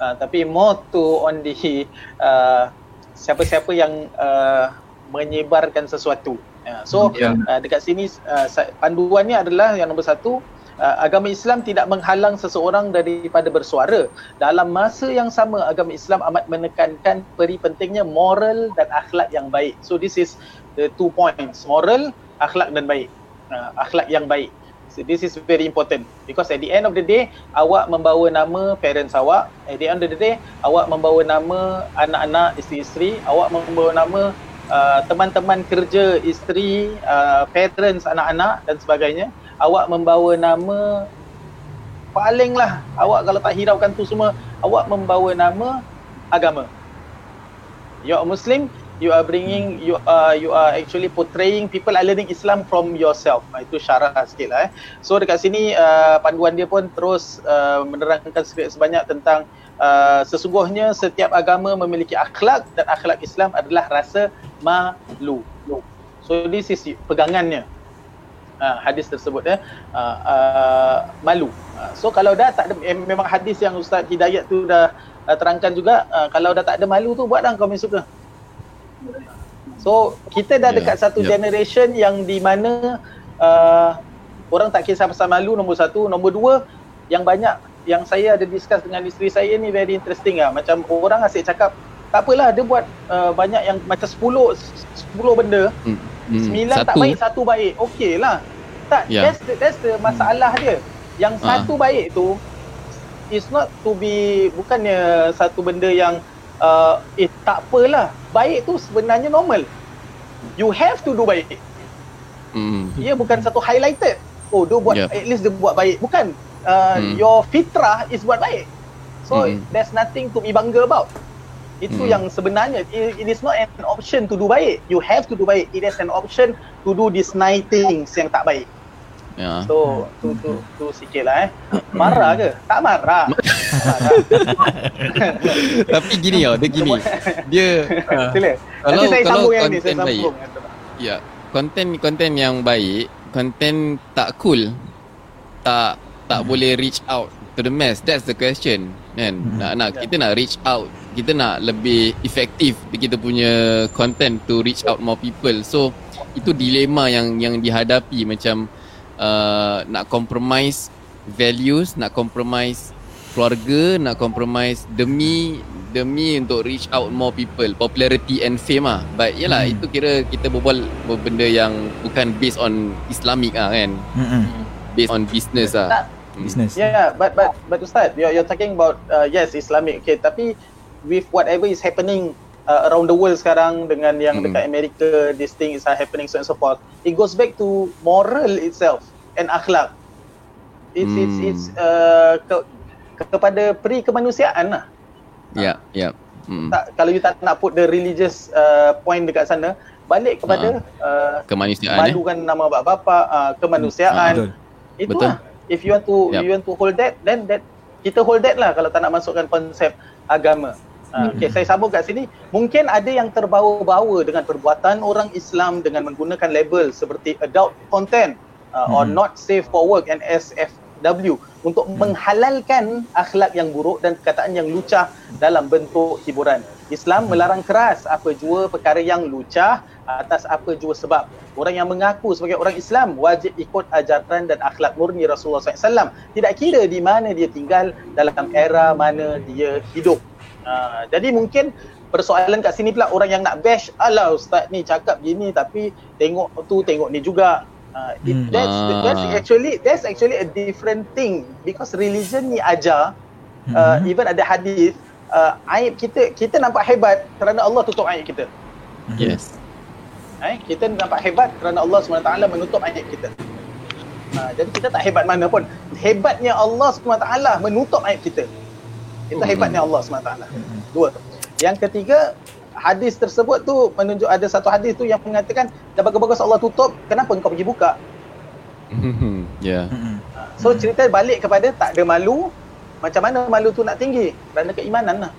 Speaker 5: uh, tapi more to on the uh, siapa-siapa yang uh, menyebarkan sesuatu uh, so
Speaker 2: Ya.
Speaker 5: uh, dekat sini uh, panduannya adalah yang nombor satu uh, agama Islam tidak menghalang seseorang daripada bersuara. Dalam masa yang sama agama Islam amat menekankan peri pentingnya moral dan akhlak yang baik. So this is the two points moral akhlak dan baik. Uh, akhlak yang baik. So this is very important. Because at the end of the day awak membawa nama parents awak. At the end of the day awak membawa nama anak-anak isteri-isteri. Awak membawa nama uh, teman-teman kerja, isteri, uh, parents, anak-anak dan sebagainya, awak membawa nama palinglah awak kalau tak hiraukan tu semua awak membawa nama agama. You are muslim you are bringing you are you are actually portraying people are learning Islam from yourself. Uh, itu syarah sikit lah eh. so dekat sini uh, panduan dia pun terus uh, menerangkan sebanyak tentang sesungguhnya setiap agama memiliki akhlak dan akhlak Islam adalah rasa malu so this is pegangannya uh, hadis tersebut ya uh, uh, malu. Uh, so kalau dah tak ada eh, memang hadis yang Ustaz Hidayat tu dah uh, terangkan juga uh, kalau dah tak ada malu tu buatlah kau suka. So kita dah yeah, dekat satu yeah. generation yang di mana uh, orang tak kisah pasal malu nombor satu, nombor dua yang banyak yang saya ada discuss dengan isteri saya ni very interesting ah macam orang asyik cakap tak apalah dia buat uh, banyak yang macam 10 10 benda hmm. Hmm. Sembilan satu. tak baik, satu baik. Okey lah. Tak, yeah. that's, the, that's the masalah hmm. dia. Yang uh. satu baik tu, is not to be, bukannya satu benda yang, uh, eh tak apalah. Baik tu sebenarnya normal. You have to do baik. Hmm. Ia bukan satu highlighted. Oh, dia buat, yeah. at least dia buat baik. Bukan. Uh, hmm. Your fitrah is buat baik. So, hmm. there's nothing to be bangga about. Itu hmm. yang sebenarnya it, it is not an option to do baik. You have to do baik. It is an option to do these nine things yang tak baik. Ya. So, tu tu tu sikit lah eh. Marah ke? Tak marah. marah.
Speaker 4: Tapi gini tau, dia gini. Dia
Speaker 5: Sila. Kalau Nanti saya kalau sambung yang ni, saya sambung.
Speaker 4: Ya, konten konten yang baik, konten tak cool. Tak tak hmm. boleh reach out to the mass. That's the question. Kan? Hmm. Nak nak yeah. kita nak reach out kita nak lebih efektif kita punya content to reach out more people so itu dilema yang yang dihadapi macam uh, nak compromise values nak compromise keluarga nak compromise demi demi untuk reach out more people popularity and fame ah but yalah hmm. itu kira kita berbual benda yang bukan based on islamic ah kan hmm. based on business ah
Speaker 5: business yeah but but but ustaz you're, you're talking about uh, yes islamic okay tapi with whatever is happening uh, around the world sekarang dengan yang mm. dekat Amerika this thing is happening so and so forth it goes back to moral itself and akhlak it's mm. it's it's uh, ke, ke, kepada peri kemanusiaan lah
Speaker 4: ya yeah, ya yeah.
Speaker 5: mm. tak kalau you tak nak put the religious uh, point dekat sana balik kepada uh,
Speaker 4: kemanusiaan
Speaker 5: malukan eh? nama bapa uh, kemanusiaan mm. itu lah if you want to yep. you want to hold that then that kita hold that lah kalau tak nak masukkan konsep agama Uh, okay, saya sambung kat sini. Mungkin ada yang terbawa-bawa dengan perbuatan orang Islam dengan menggunakan label seperti adult content uh, hmm. or not safe for work and SFW untuk hmm. menghalalkan akhlak yang buruk dan perkataan yang lucah dalam bentuk hiburan. Islam melarang keras apa jua perkara yang lucah atas apa jua sebab. Orang yang mengaku sebagai orang Islam wajib ikut ajaran dan akhlak murni Rasulullah SAW. Tidak kira di mana dia tinggal dalam era mana dia hidup. Uh, jadi mungkin persoalan kat sini pula orang yang nak bash alah ustaz ni cakap gini tapi tengok tu tengok ni juga uh, it, hmm. that's that's actually that's actually a different thing because religion ni ajar uh, hmm. even ada hadis uh, aib kita kita nampak hebat kerana Allah tutup aib kita
Speaker 4: yes
Speaker 5: eh kita nampak hebat kerana Allah SWT menutup aib kita uh, jadi kita tak hebat mana pun hebatnya Allah SWT menutup aib kita itu hebatnya Allah SWT. Dua. Yang ketiga, hadis tersebut tu menunjuk ada satu hadis tu yang mengatakan dah bagus-bagus Allah tutup, kenapa engkau pergi buka?
Speaker 4: Ya. Yeah.
Speaker 5: So cerita balik kepada tak ada malu, macam mana malu tu nak tinggi? Kerana keimanan lah.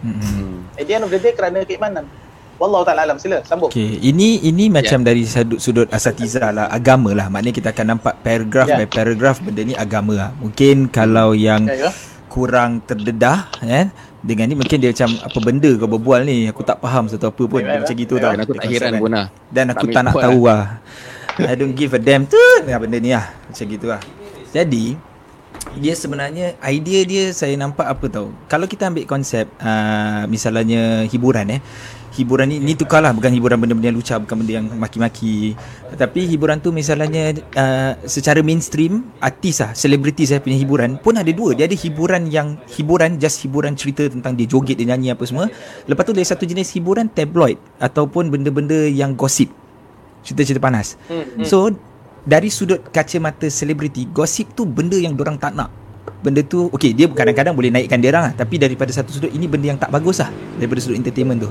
Speaker 5: Mm-hmm. At the end of the day kerana keimanan. Wallahu ta'ala alam sila sambung.
Speaker 3: Okay, ini ini macam yeah. dari sudut, sudut asatiza lah, agama lah. Maknanya kita akan nampak paragraf yeah. by paragraf benda ni agama lah. Mungkin kalau yang yeah, yeah kurang terdedah kan dengan ni mungkin dia macam apa benda kau berbual ni aku tak faham satu apa pun Ayuh, macam gitu tau
Speaker 4: aku tak heran pun lah
Speaker 3: dan aku tak, tak nak tahu lah I don't give a damn tu ya, benda ni lah macam gitu lah jadi dia sebenarnya idea dia saya nampak apa tahu. Kalau kita ambil konsep uh, misalnya hiburan eh. Hiburan ni ni tukarlah bukan hiburan benda-benda yang lucah bukan benda yang maki-maki. Tapi hiburan tu misalnya uh, secara mainstream artis lah, selebriti saya punya hiburan pun ada dua. Dia ada hiburan yang hiburan just hiburan cerita tentang dia joget dia nyanyi apa semua. Lepas tu ada satu jenis hiburan tabloid ataupun benda-benda yang gosip. Cerita-cerita panas. Hmm, hmm. So dari sudut kacamata selebriti, gosip tu benda yang orang tak nak. Benda tu okey dia kadang-kadang boleh naikkan dia orang lah. Tapi daripada satu sudut ini benda yang tak bagus lah daripada sudut entertainment tu.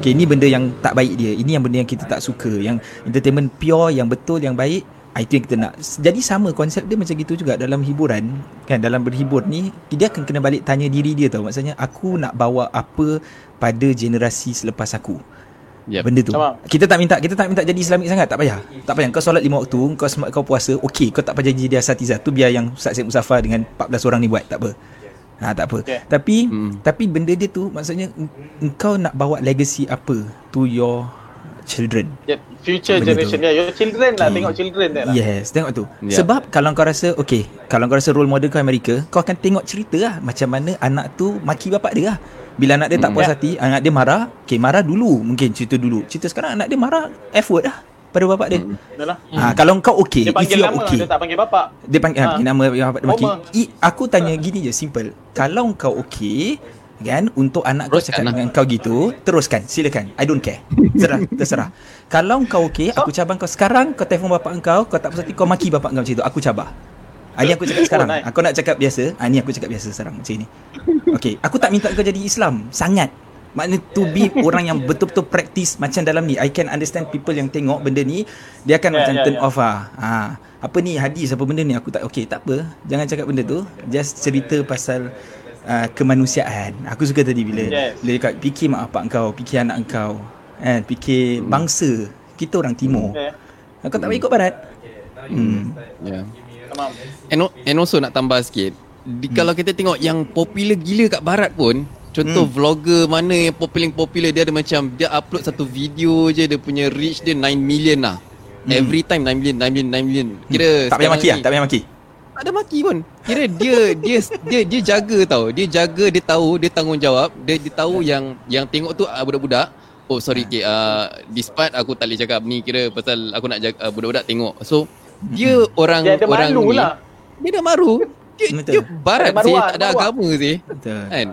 Speaker 3: Okey ini benda yang tak baik dia. Ini yang benda yang kita tak suka. Yang entertainment pure yang betul yang baik ah, itu yang kita nak. Jadi sama konsep dia macam gitu juga dalam hiburan. Kan dalam berhibur ni dia akan kena balik tanya diri dia tau. Maksudnya aku nak bawa apa pada generasi selepas aku yep. benda tu. Sama. Kita tak minta kita tak minta jadi Islamik sangat, tak payah. Tak payah kau solat lima waktu, kau kau puasa, okey, kau tak payah jadi asatiza. Tu biar yang Ustaz Syed Musaffar dengan 14 orang ni buat, tak apa. Ha tak apa. Okay. Tapi hmm. tapi benda dia tu maksudnya engkau nak bawa legacy apa to your children.
Speaker 5: Yep. Future benda generation dia. Your children lah hmm. tengok children dia lah.
Speaker 3: Yes, tengok tu. Yep. Sebab kalau kau rasa okey, kalau kau rasa role model kau Amerika, kau akan tengok cerita lah macam mana anak tu maki bapak dia lah. Bila anak dia tak puas hmm. hati, anak dia marah, okay, marah dulu mungkin cerita dulu. Cerita sekarang anak dia marah effort dah pada bapak dia. Hmm. Ha, kalau kau okey,
Speaker 5: dia panggil nama, okay. dia tak panggil bapak.
Speaker 3: Dia panggil, ha. nama bapak dia maki. I, aku tanya gini je, simple. Kalau kau okey, kan untuk anak kau cakap lah. dengan kau gitu teruskan silakan i don't care terserah terserah kalau kau okey aku cabar kau sekarang kau telefon bapak kau kau tak pasal kau maki bapak kau macam tu aku cabar Ini aku cakap sekarang. Oh, aku nak cakap biasa. Ah, ini aku cakap biasa sekarang macam ni. Okay, aku tak minta kau jadi Islam. Sangat. Maknanya to be orang yang betul-betul praktis macam dalam ni. I can understand people yang tengok benda ni. Dia akan yeah, macam yeah, turn yeah. off lah. Ha. Apa ni hadis apa benda ni. Aku tak, okay tak apa. Jangan cakap benda tu. Just cerita pasal uh, kemanusiaan. Aku suka tadi bila, yes. bila cakap fikir mak bapak kau. Fikir anak kau. Eh, fikir hmm. bangsa. Kita orang timur. Okay. Kau tak boleh ikut barat. Hmm.
Speaker 4: Yeah. And, and also nak tambah sikit di, hmm. Kalau kita tengok yang popular gila kat barat pun Contoh hmm. vlogger mana yang popular-popular Dia ada macam Dia upload satu video je Dia punya reach dia 9 million lah. Hmm. Every time 9 million 9 million 9 million. Hmm. Kira
Speaker 3: hmm. Tak payah maki lah Tak payah maki.
Speaker 4: Tak ada maki pun. Kira dia dia, dia dia jaga tau. Dia jaga Dia tahu Dia tanggungjawab. Dia, dia tahu yang Yang tengok tu uh, budak-budak. Oh sorry okay, uh, This part aku tak boleh cakap ni. Kira pasal aku nak jaga uh, budak-budak tengok. So dia hmm. orang dia ada orang malu ni, lah. Dia dah maru. Dia, dia barat sih, tak ada maruah. agama sih. Betul. Kan?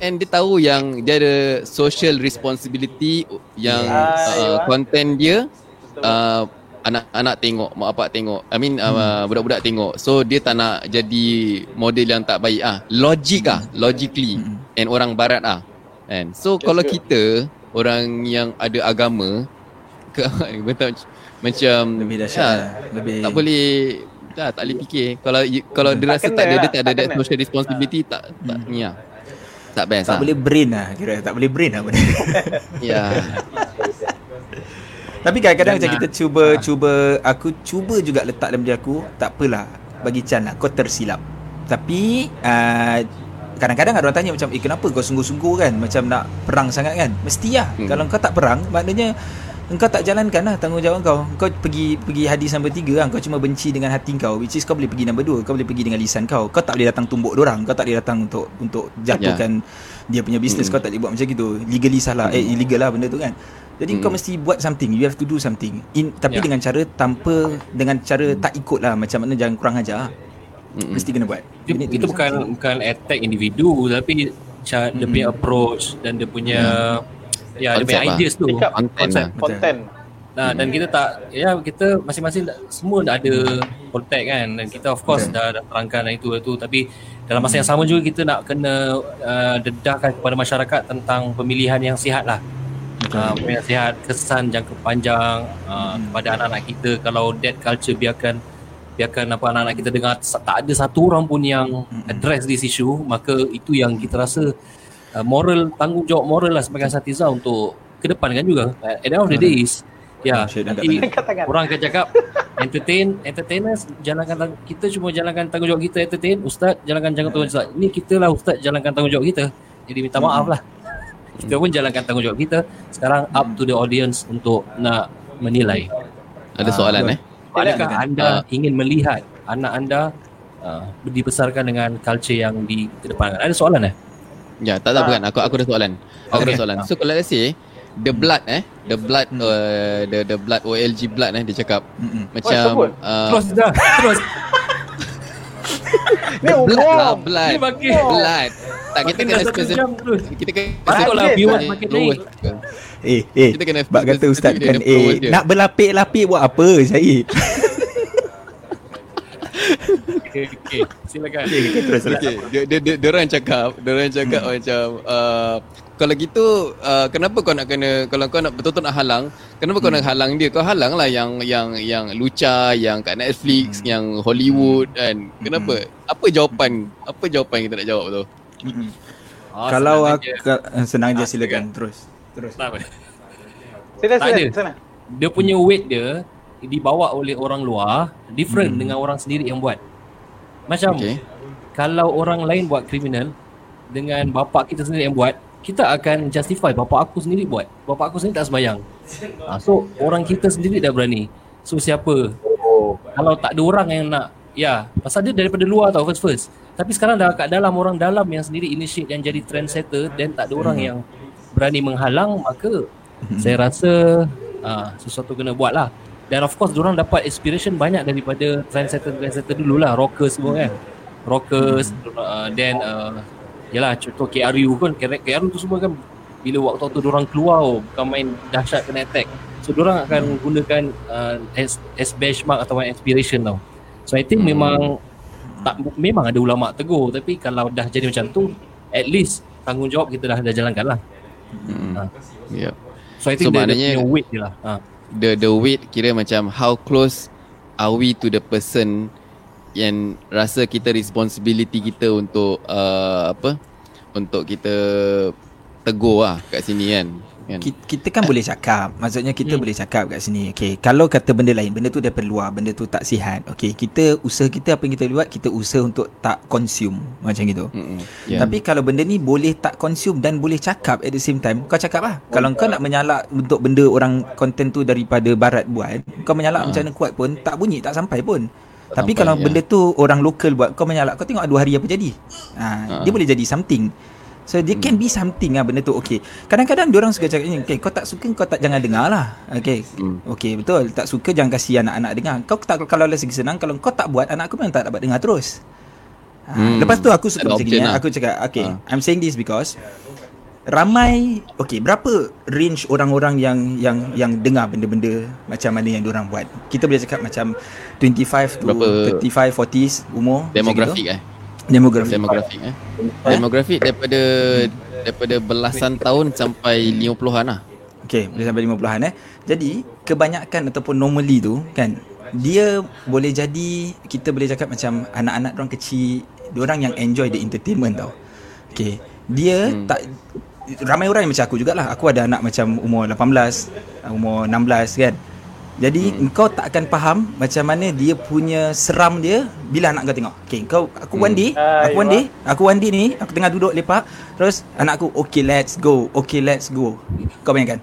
Speaker 4: And dia tahu yang dia ada social responsibility yang yes. uh, content dia uh, anak-anak tengok, mak bapak tengok. I mean uh, hmm. budak-budak tengok. So dia tak nak jadi model yang tak baik ah. Logik ah, logically hmm. and orang barat ah. And so yes, kalau kita orang yang ada agama ke? Betul. Macam
Speaker 3: lebih dahsyat ya, lebih
Speaker 4: tak boleh tak tak boleh fikir. Kalau kalau dia rasa tak ada dia tak ada that social responsibility tak tak hmm. ni lah tak best
Speaker 3: tak lah. boleh brain lah kira. Tak boleh brain lah benda.
Speaker 4: Ya.
Speaker 3: Tapi kadang-kadang macam kita cuba ha. cuba aku cuba juga letak dalam diri aku tak apalah bagi Chan lah kau tersilap. Tapi uh, kadang-kadang ada orang tanya macam eh kenapa kau sungguh-sungguh kan? Macam nak perang sangat kan? Mesti lah hmm. kalau kau tak perang maknanya engkau tak jalankan lah tanggungjawab kau. Kau pergi pergi hadis nombor tiga lah. Kau cuma benci dengan hati kau which is kau boleh pergi nombor dua kau boleh pergi dengan lisan kau. Kau tak boleh datang tumbuk orang kau tak boleh datang untuk untuk jatuhkan yeah. dia punya bisnes mm kau tak boleh buat macam gitu. Legally salah mm eh illegal lah benda tu kan. Jadi mm. kau mesti buat something. You have to do something. In, tapi yeah. dengan cara tanpa dengan cara mm. tak ikut lah. Macam mana jangan kurang ajar mm mesti kena buat.
Speaker 2: Itu, itu bukan bukan attack individu tapi cara mm dia punya approach dan dia punya mm Ya, dia punya lah. ideas tu.
Speaker 5: Content. Lah. Content.
Speaker 2: Nah, dan kita tak ya kita masing-masing semua dah ada kontak kan dan kita of course okay. dah, dah terangkan itu itu tapi dalam masa yang sama juga kita nak kena uh, dedahkan kepada masyarakat tentang pemilihan yang sihat lah uh, pemilihan sihat kesan jangka panjang uh, hmm. kepada anak-anak kita kalau dead culture biarkan biarkan apa anak-anak kita dengar tak ada satu orang pun yang hmm. address this issue maka itu yang kita rasa uh, moral tanggungjawab moral lah sebagai asatiza untuk ke depan kan juga. At the end of the day is ya nanti orang akan cakap entertain entertainers jalankan kita cuma jalankan tanggungjawab kita entertain ustaz jalankan tanggungjawab ustaz. Ini kita lah ustaz jalankan tanggungjawab kita. Jadi minta maaf lah. Kita pun jalankan tanggungjawab kita. Sekarang up to the audience untuk nak menilai.
Speaker 4: Ada soalan uh, eh
Speaker 2: adakah anda uh, ingin melihat anak anda uh, dibesarkan dengan culture yang dikedepankan. Ada soalan eh?
Speaker 4: Ya, tak tak bukan. Aku aku ada soalan. Aku
Speaker 2: Okay.
Speaker 4: ada soalan. So kalau let's say the blood eh, the blood uh, the the blood OLG blood eh dia cakap
Speaker 3: Mm-mm.
Speaker 4: macam
Speaker 5: sebut.
Speaker 4: uh,
Speaker 2: Terus dah. Terus.
Speaker 5: Ni
Speaker 4: blood lah,
Speaker 5: umum.
Speaker 4: blood.
Speaker 2: Ni makin-
Speaker 4: Blood. Tak kita kena specific.
Speaker 2: terus.
Speaker 4: Kita kena
Speaker 2: Patut lah viewers makin naik.
Speaker 3: Eh, eh.
Speaker 4: Kita kena
Speaker 3: Bak kata
Speaker 4: specific
Speaker 3: ustaz kan eh nak berlapik-lapik buat apa Syahid?
Speaker 2: Okay, okay. Silakan.
Speaker 3: okay, terus.
Speaker 4: Okay, dia dia dia, dia orang cakap, dia orang cakap hmm. macam uh, kalau gitu uh, kenapa kau nak kena kalau kau nak betul-betul nak halang, kenapa kau nak halang dia? Kau halang lah yang yang yang luca, yang kat Netflix, yang Hollywood kan. Kenapa? Apa jawapan? Apa jawapan kita nak jawab tu?
Speaker 2: Ah,
Speaker 3: Kalau
Speaker 2: senang
Speaker 3: aku
Speaker 2: je.
Speaker 3: eh, senang je
Speaker 2: Ah,
Speaker 3: silakan terus. Terus.
Speaker 2: Tak apa.
Speaker 5: Sila
Speaker 2: Tak
Speaker 5: sila
Speaker 2: ada.
Speaker 5: sana.
Speaker 2: Dia punya weight dia dibawa oleh orang luar different
Speaker 3: Hmm.
Speaker 2: dengan orang sendiri yang buat. Macam
Speaker 4: Okay.
Speaker 2: kalau orang lain buat kriminal dengan bapak kita sendiri yang buat, kita akan justify bapak aku sendiri buat. Bapak aku sendiri tak sembayang. Ha, so orang kita sendiri dah berani. So siapa?
Speaker 6: Oh,
Speaker 2: Kalau tak ada orang yang nak Ya, pasal dia daripada luar tau first first. Tapi sekarang dah kat dalam orang dalam yang sendiri initiate yang jadi trendsetter dan tak ada orang yang berani menghalang maka saya rasa uh, sesuatu kena buat lah. Dan of course orang dapat inspiration banyak daripada trendsetter-trendsetter dulu lah, rockers semua kan. Rockers uh, then uh, yalah contoh KRU kan, KRU tu semua kan bila waktu tu orang keluar oh, bukan main dahsyat kena attack. So orang akan gunakan uh, as, as benchmark atau inspiration tau. So I think memang tak memang ada ulama tegur tapi kalau dah jadi macam tu at least tanggungjawab kita dah dah jalankan lah.
Speaker 4: Hmm.
Speaker 2: Ha.
Speaker 4: Yeah.
Speaker 2: So I think
Speaker 4: So,
Speaker 2: dia
Speaker 4: maknanya-
Speaker 2: punya weight je lah. Ha.
Speaker 4: The the weight kira macam how close are we to the person yang rasa kita responsibility kita untuk uh, apa? Untuk kita tegur lah kat sini kan. Kan?
Speaker 3: Kita, kita kan boleh cakap Maksudnya kita
Speaker 2: Hmm.
Speaker 3: boleh cakap kat sini Okay Kalau kata benda lain Benda tu daripada luar Benda tu tak sihat Okay Kita Usaha kita apa yang kita buat Kita usaha untuk tak consume Macam gitu
Speaker 4: Mm-mm.
Speaker 3: yeah. Tapi kalau benda ni Boleh tak consume Dan boleh cakap At the same time Kau cakap lah Kalau kau nak menyalak Untuk benda orang Konten tu daripada barat buat Kau menyalak
Speaker 4: Ha.
Speaker 3: macam mana kuat pun Tak bunyi Tak sampai pun
Speaker 4: Tak
Speaker 3: Tapi
Speaker 4: sampai,
Speaker 3: kalau
Speaker 4: ya.
Speaker 3: benda tu Orang lokal buat Kau menyalak Kau tengok dua hari apa jadi ha,
Speaker 4: Ha.
Speaker 3: Dia boleh jadi something So there can be something lah benda tu. Okay. Kadang-kadang orang suka cakap ni Okay kau tak suka kau tak jangan dengar lah. Okay.
Speaker 4: Hmm.
Speaker 3: Okay betul. Tak suka jangan kasih anak-anak dengar. Kau tak Kalau lah segi senang Kalau kau tak buat Anak aku memang tak dapat dengar terus. Ha,
Speaker 4: Hmm.
Speaker 3: Lepas tu aku suka
Speaker 4: Ada
Speaker 3: macam ni
Speaker 4: lah.
Speaker 3: Aku cakap Okay
Speaker 4: Ha.
Speaker 3: I'm saying this because Ramai Okay berapa range orang-orang yang Yang yang dengar benda-benda Macam mana yang orang buat? Kita boleh cakap macam 25 to
Speaker 4: Berapa-
Speaker 3: 35, 40s umur
Speaker 4: Demografik eh.
Speaker 3: Demografik
Speaker 4: Demografik eh. Demografik daripada daripada belasan tahun sampai 50-an lah.
Speaker 3: Okay, boleh sampai 50-an eh. Jadi, kebanyakan ataupun normally tu kan, dia boleh jadi kita boleh cakap macam anak-anak orang kecil, orang yang enjoy the entertainment tau. Okay, dia hmm. tak ramai orang yang macam aku jugalah. Aku ada anak macam umur 18, umur 16 kan. Jadi hmm. kau tak akan faham macam mana dia punya seram dia bila anak kau tengok. Okay, kau aku
Speaker 4: Hmm.
Speaker 3: one day,
Speaker 5: Ah,
Speaker 3: aku one day, aku one day ni, aku tengah duduk lepak, terus anak aku, okay let's go, okay let's go. Kau bayangkan.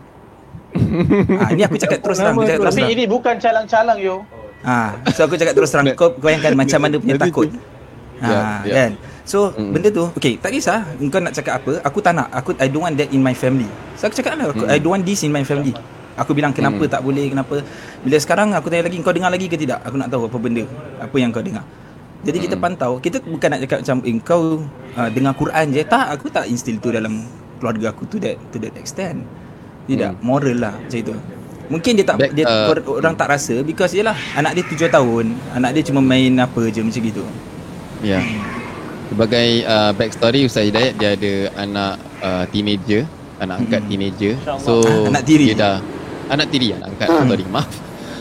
Speaker 3: ah, ni aku cakap terus terang, aku cakap terus
Speaker 5: Tapi
Speaker 3: terang.
Speaker 5: ini bukan calang-calang yo.
Speaker 3: Ah, so aku cakap terus terang, kau kau bayangkan macam mana punya takut.
Speaker 4: tu-
Speaker 3: Ha,
Speaker 4: Ya, ya.
Speaker 3: kan. So
Speaker 4: Mm.
Speaker 3: benda tu Okay tak kisah Kau nak cakap apa Aku tak nak Aku I don't want that in my family So aku cakap lah aku,
Speaker 4: Mm.
Speaker 3: I don't want this in my family Aku bilang kenapa
Speaker 4: Mm.
Speaker 3: tak boleh Kenapa Bila sekarang aku tanya lagi Kau dengar lagi ke tidak Aku nak tahu apa benda Apa yang kau dengar Jadi kita
Speaker 4: Mm.
Speaker 3: pantau Kita bukan nak cakap macam eh, Kau uh, dengar Quran je Tak aku tak instill tu dalam Keluarga aku to that To that extent Tidak
Speaker 4: Mm.
Speaker 3: Moral lah Macam itu Mungkin dia tak
Speaker 4: Back,
Speaker 3: dia
Speaker 4: uh,
Speaker 3: or- orang tak rasa because yalah anak dia tujuh tahun, anak dia cuma main apa je macam gitu.
Speaker 4: Ya. Sebagai uh, backstory Ustaz Hidayat dia ada anak uh, teenager, anak angkat
Speaker 3: Hmm.
Speaker 4: teenager. So
Speaker 3: anak tiri.
Speaker 4: Dia dah anak tiri anak angkat. Sorry, maaf.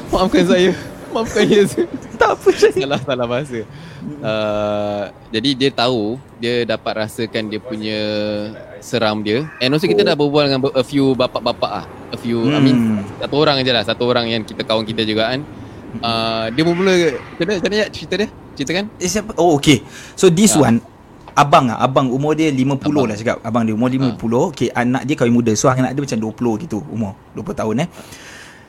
Speaker 4: Maafkan saya. Maafkan saya.
Speaker 3: Tak apa
Speaker 4: salah salah bahasa. Uh, jadi dia tahu dia dapat rasakan dia punya seram dia. And also kita dah berbual dengan a few bapak-bapak ah. A few I mean
Speaker 3: Hmm.
Speaker 4: satu orang je lah, satu orang yang kita kawan kita juga kan. Uh, dia bermula macam mana macam mana cerita dia? Ceritakan.
Speaker 3: Eh, siapa? Oh okay So this
Speaker 4: Ah.
Speaker 3: one Abang ah, abang umur dia 50
Speaker 4: Abang.
Speaker 3: lah cakap. Abang dia umur 50. Okay, anak dia kahwin muda. So anak dia macam 20 gitu umur. 20 tahun eh.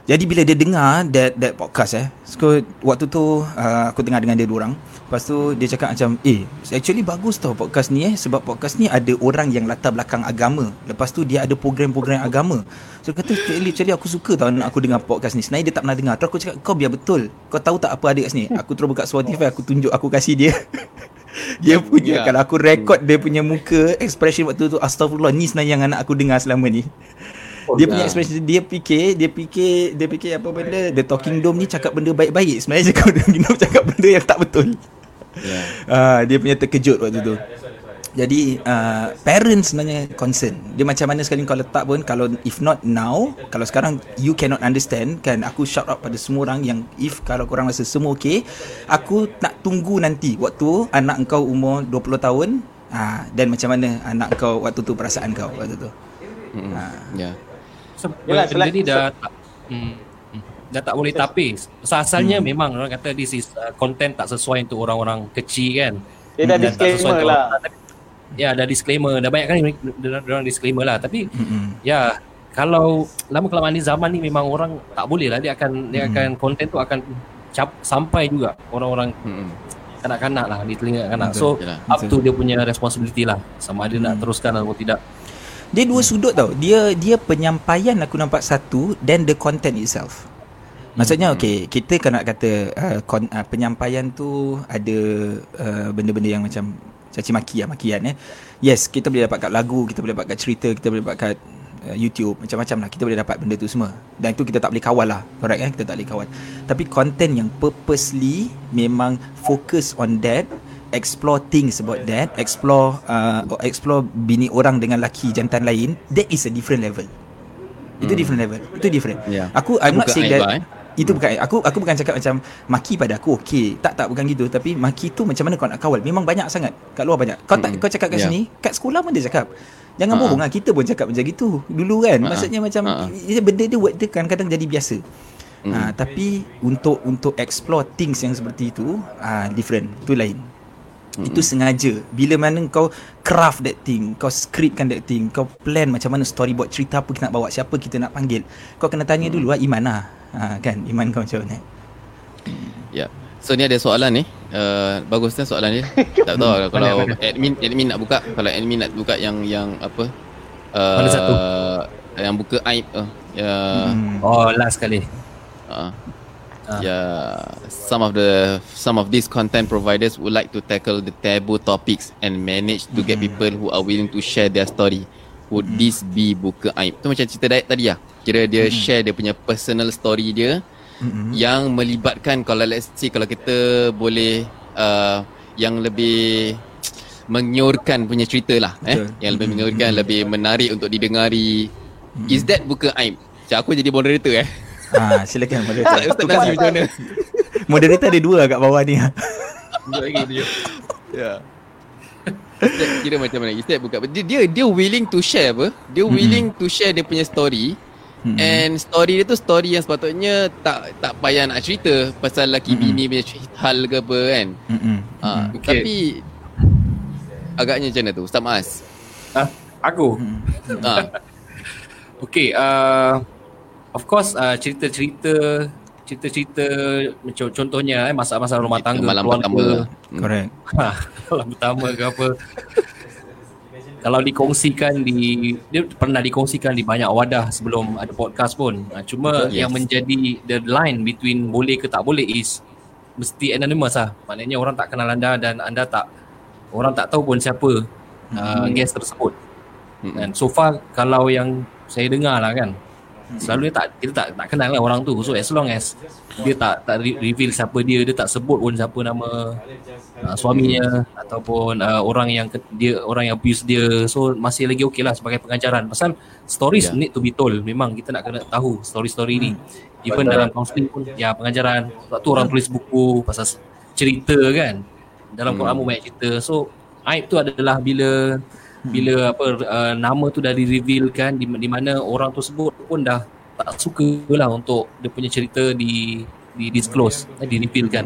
Speaker 3: Jadi bila dia dengar that that podcast eh, so waktu tu uh, aku dengar dengan dia dua orang. Lepas tu dia cakap macam, "Eh, actually bagus tau podcast ni eh sebab podcast ni ada orang yang latar belakang agama. Lepas tu dia ada program-program agama." So kata, "Actually, actually aku suka tau anak aku dengar podcast ni. Sebenarnya dia tak pernah dengar." Terus aku cakap, "Kau biar betul. Kau tahu tak apa ada kat sini?" Aku terus buka Spotify, aku tunjuk, aku kasih dia. dia punya yeah. kalau aku rekod dia punya muka expression waktu tu astagfirullah ni sebenarnya yang anak aku dengar selama ni. Dia punya expression dia fikir dia fikir dia fikir apa benda. The talking dome ni cakap benda baik-baik. Sebenarnya cakap benda cakap benda yang tak betul. Yeah. uh, dia punya terkejut waktu tu jadi uh, parents sebenarnya concern dia macam mana sekali kau letak pun kalau if not now kalau sekarang you cannot understand kan aku shout out pada semua orang yang if kalau korang rasa semua okay aku nak tunggu nanti waktu anak kau umur 20 tahun uh, dan macam mana anak kau waktu tu perasaan kau waktu tu
Speaker 2: hmm. uh. ya yeah. so, Yalah, benda ni dah tak, hmm, hmm, dah tak boleh tapis asalnya hmm. memang orang kata this is uh, content tak sesuai untuk orang-orang kecil kan
Speaker 5: dia dah disclaimer lah
Speaker 2: ya ada disclaimer dah banyak kali orang disclaimer lah tapi mm-hmm. ya kalau lama kelamaan ni zaman ni memang orang tak boleh lah dia akan dia mm-hmm. akan konten tu akan cap, sampai juga orang-orang mm-hmm. kanak-kanak lah di telinga kanak so Yalah. up to dia punya responsibility lah sama ada mm-hmm. nak teruskan atau tidak
Speaker 3: dia dua sudut tau dia dia penyampaian aku nampak satu then the content itself Maksudnya okay kita kan nak kata uh, kon, uh, penyampaian tu ada uh, benda-benda yang macam caci maki lah makian eh. Yes, kita boleh dapat kat lagu, kita boleh dapat kat cerita, kita boleh dapat kat uh, YouTube, macam-macam lah. Kita boleh dapat benda tu semua. Dan itu kita tak boleh kawal lah. Correct kan? Kita tak boleh kawal. Tapi content yang purposely memang focus on that, explore things about that, explore uh, explore bini orang dengan laki jantan lain, that is a different level. Itu hmm. different level. Itu different. Yeah. Aku I'm not saying that. Eh? Itu bukan aku aku bukan cakap macam maki pada aku okey tak tak bukan gitu tapi maki tu macam mana kau nak kawal memang banyak sangat kat luar banyak kau tak hmm. kau cakap kat yeah. sini kat sekolah pun dia cakap jangan uh-huh. bohong lah kita pun cakap macam gitu dulu kan uh-huh. maksudnya macam uh-huh. benda dia buat dia kadang-kadang jadi biasa hmm. uh, tapi untuk untuk explore things yang seperti itu uh, different tu lain Mm-hmm. Itu sengaja. Bila mana kau Craft that thing Kau scriptkan that thing Kau plan macam mana Storyboard cerita apa kita nak bawa Siapa kita nak panggil Kau kena tanya mm. dulu lah Iman lah. Ha, kan? Iman kau macam mana?
Speaker 4: Ya. So ni ada soalan ni. Uh, bagusnya soalan ni tak tahu lah kalau admin admin nak buka. Kalau admin nak buka yang yang apa? Uh, mana satu? yang buka aib uh, ya.
Speaker 2: Hmm. oh last kali uh,
Speaker 4: Uh. Yeah, some of the some of these content providers would like to tackle the taboo topics and manage to mm. get people who are willing to share their story. Would mm. this be buka aib? Tu macam cerita diet tadi lah. Kira dia mm-hmm. share dia punya personal story dia mm-hmm. yang melibatkan kalau let's say kalau kita boleh uh, yang lebih mengiurkan punya cerita lah eh yang lebih mengiurkan mm-hmm. lebih menarik untuk didengari mm-hmm. is that buka aib macam aku jadi moderator eh
Speaker 3: ah silakan moderator Ustaz Nazim macam mana moderator ada dua kat bawah ni dua lagi dia ya
Speaker 4: kira macam mana Is that buka dia, dia dia willing to share apa dia willing mm-hmm. to share dia punya story Hmm. And story dia tu story yang sepatutnya tak tak payah nak cerita pasal laki hmm. bini punya hal ke apa kan. Hmm. Ha, okay. Tapi agaknya macam mana tu Ustaz Mas?
Speaker 2: Ha? Aku? Hmm. Ha. okay, uh, of course uh, cerita-cerita cerita-cerita macam contohnya eh masalah-masalah rumah tangga
Speaker 4: malam pertama.
Speaker 3: Correct.
Speaker 2: Ha, malam pertama ke apa kalau dikongsikan di dia pernah dikongsikan di banyak wadah sebelum ada podcast pun. Uh, cuma yes. yang menjadi the line between boleh ke tak boleh is mesti anonymous lah. Maknanya orang tak kenal anda dan anda tak orang tak tahu pun siapa uh, mm-hmm. guest tersebut. Mm-hmm. Dan so far kalau yang saya dengar lah kan Selalu dia tak kita tak tak kenal lah orang tu. So as long as dia tak tak reveal siapa dia, dia tak sebut pun siapa nama uh, suaminya ataupun uh, orang yang dia orang yang abuse dia. So masih lagi okey lah sebagai pengajaran. Pasal stories yeah. need to be told. Memang kita nak kena tahu story-story ni. Even Betul. dalam counseling pun ya pengajaran. Sebab tu orang tulis buku pasal cerita kan. Dalam Quran hmm. banyak cerita. So aib tu adalah bila bila apa uh, nama tu dah di-revealkan di, di mana orang tu sebut pun dah tak suka lah untuk dia punya cerita di di disclose eh, di revealkan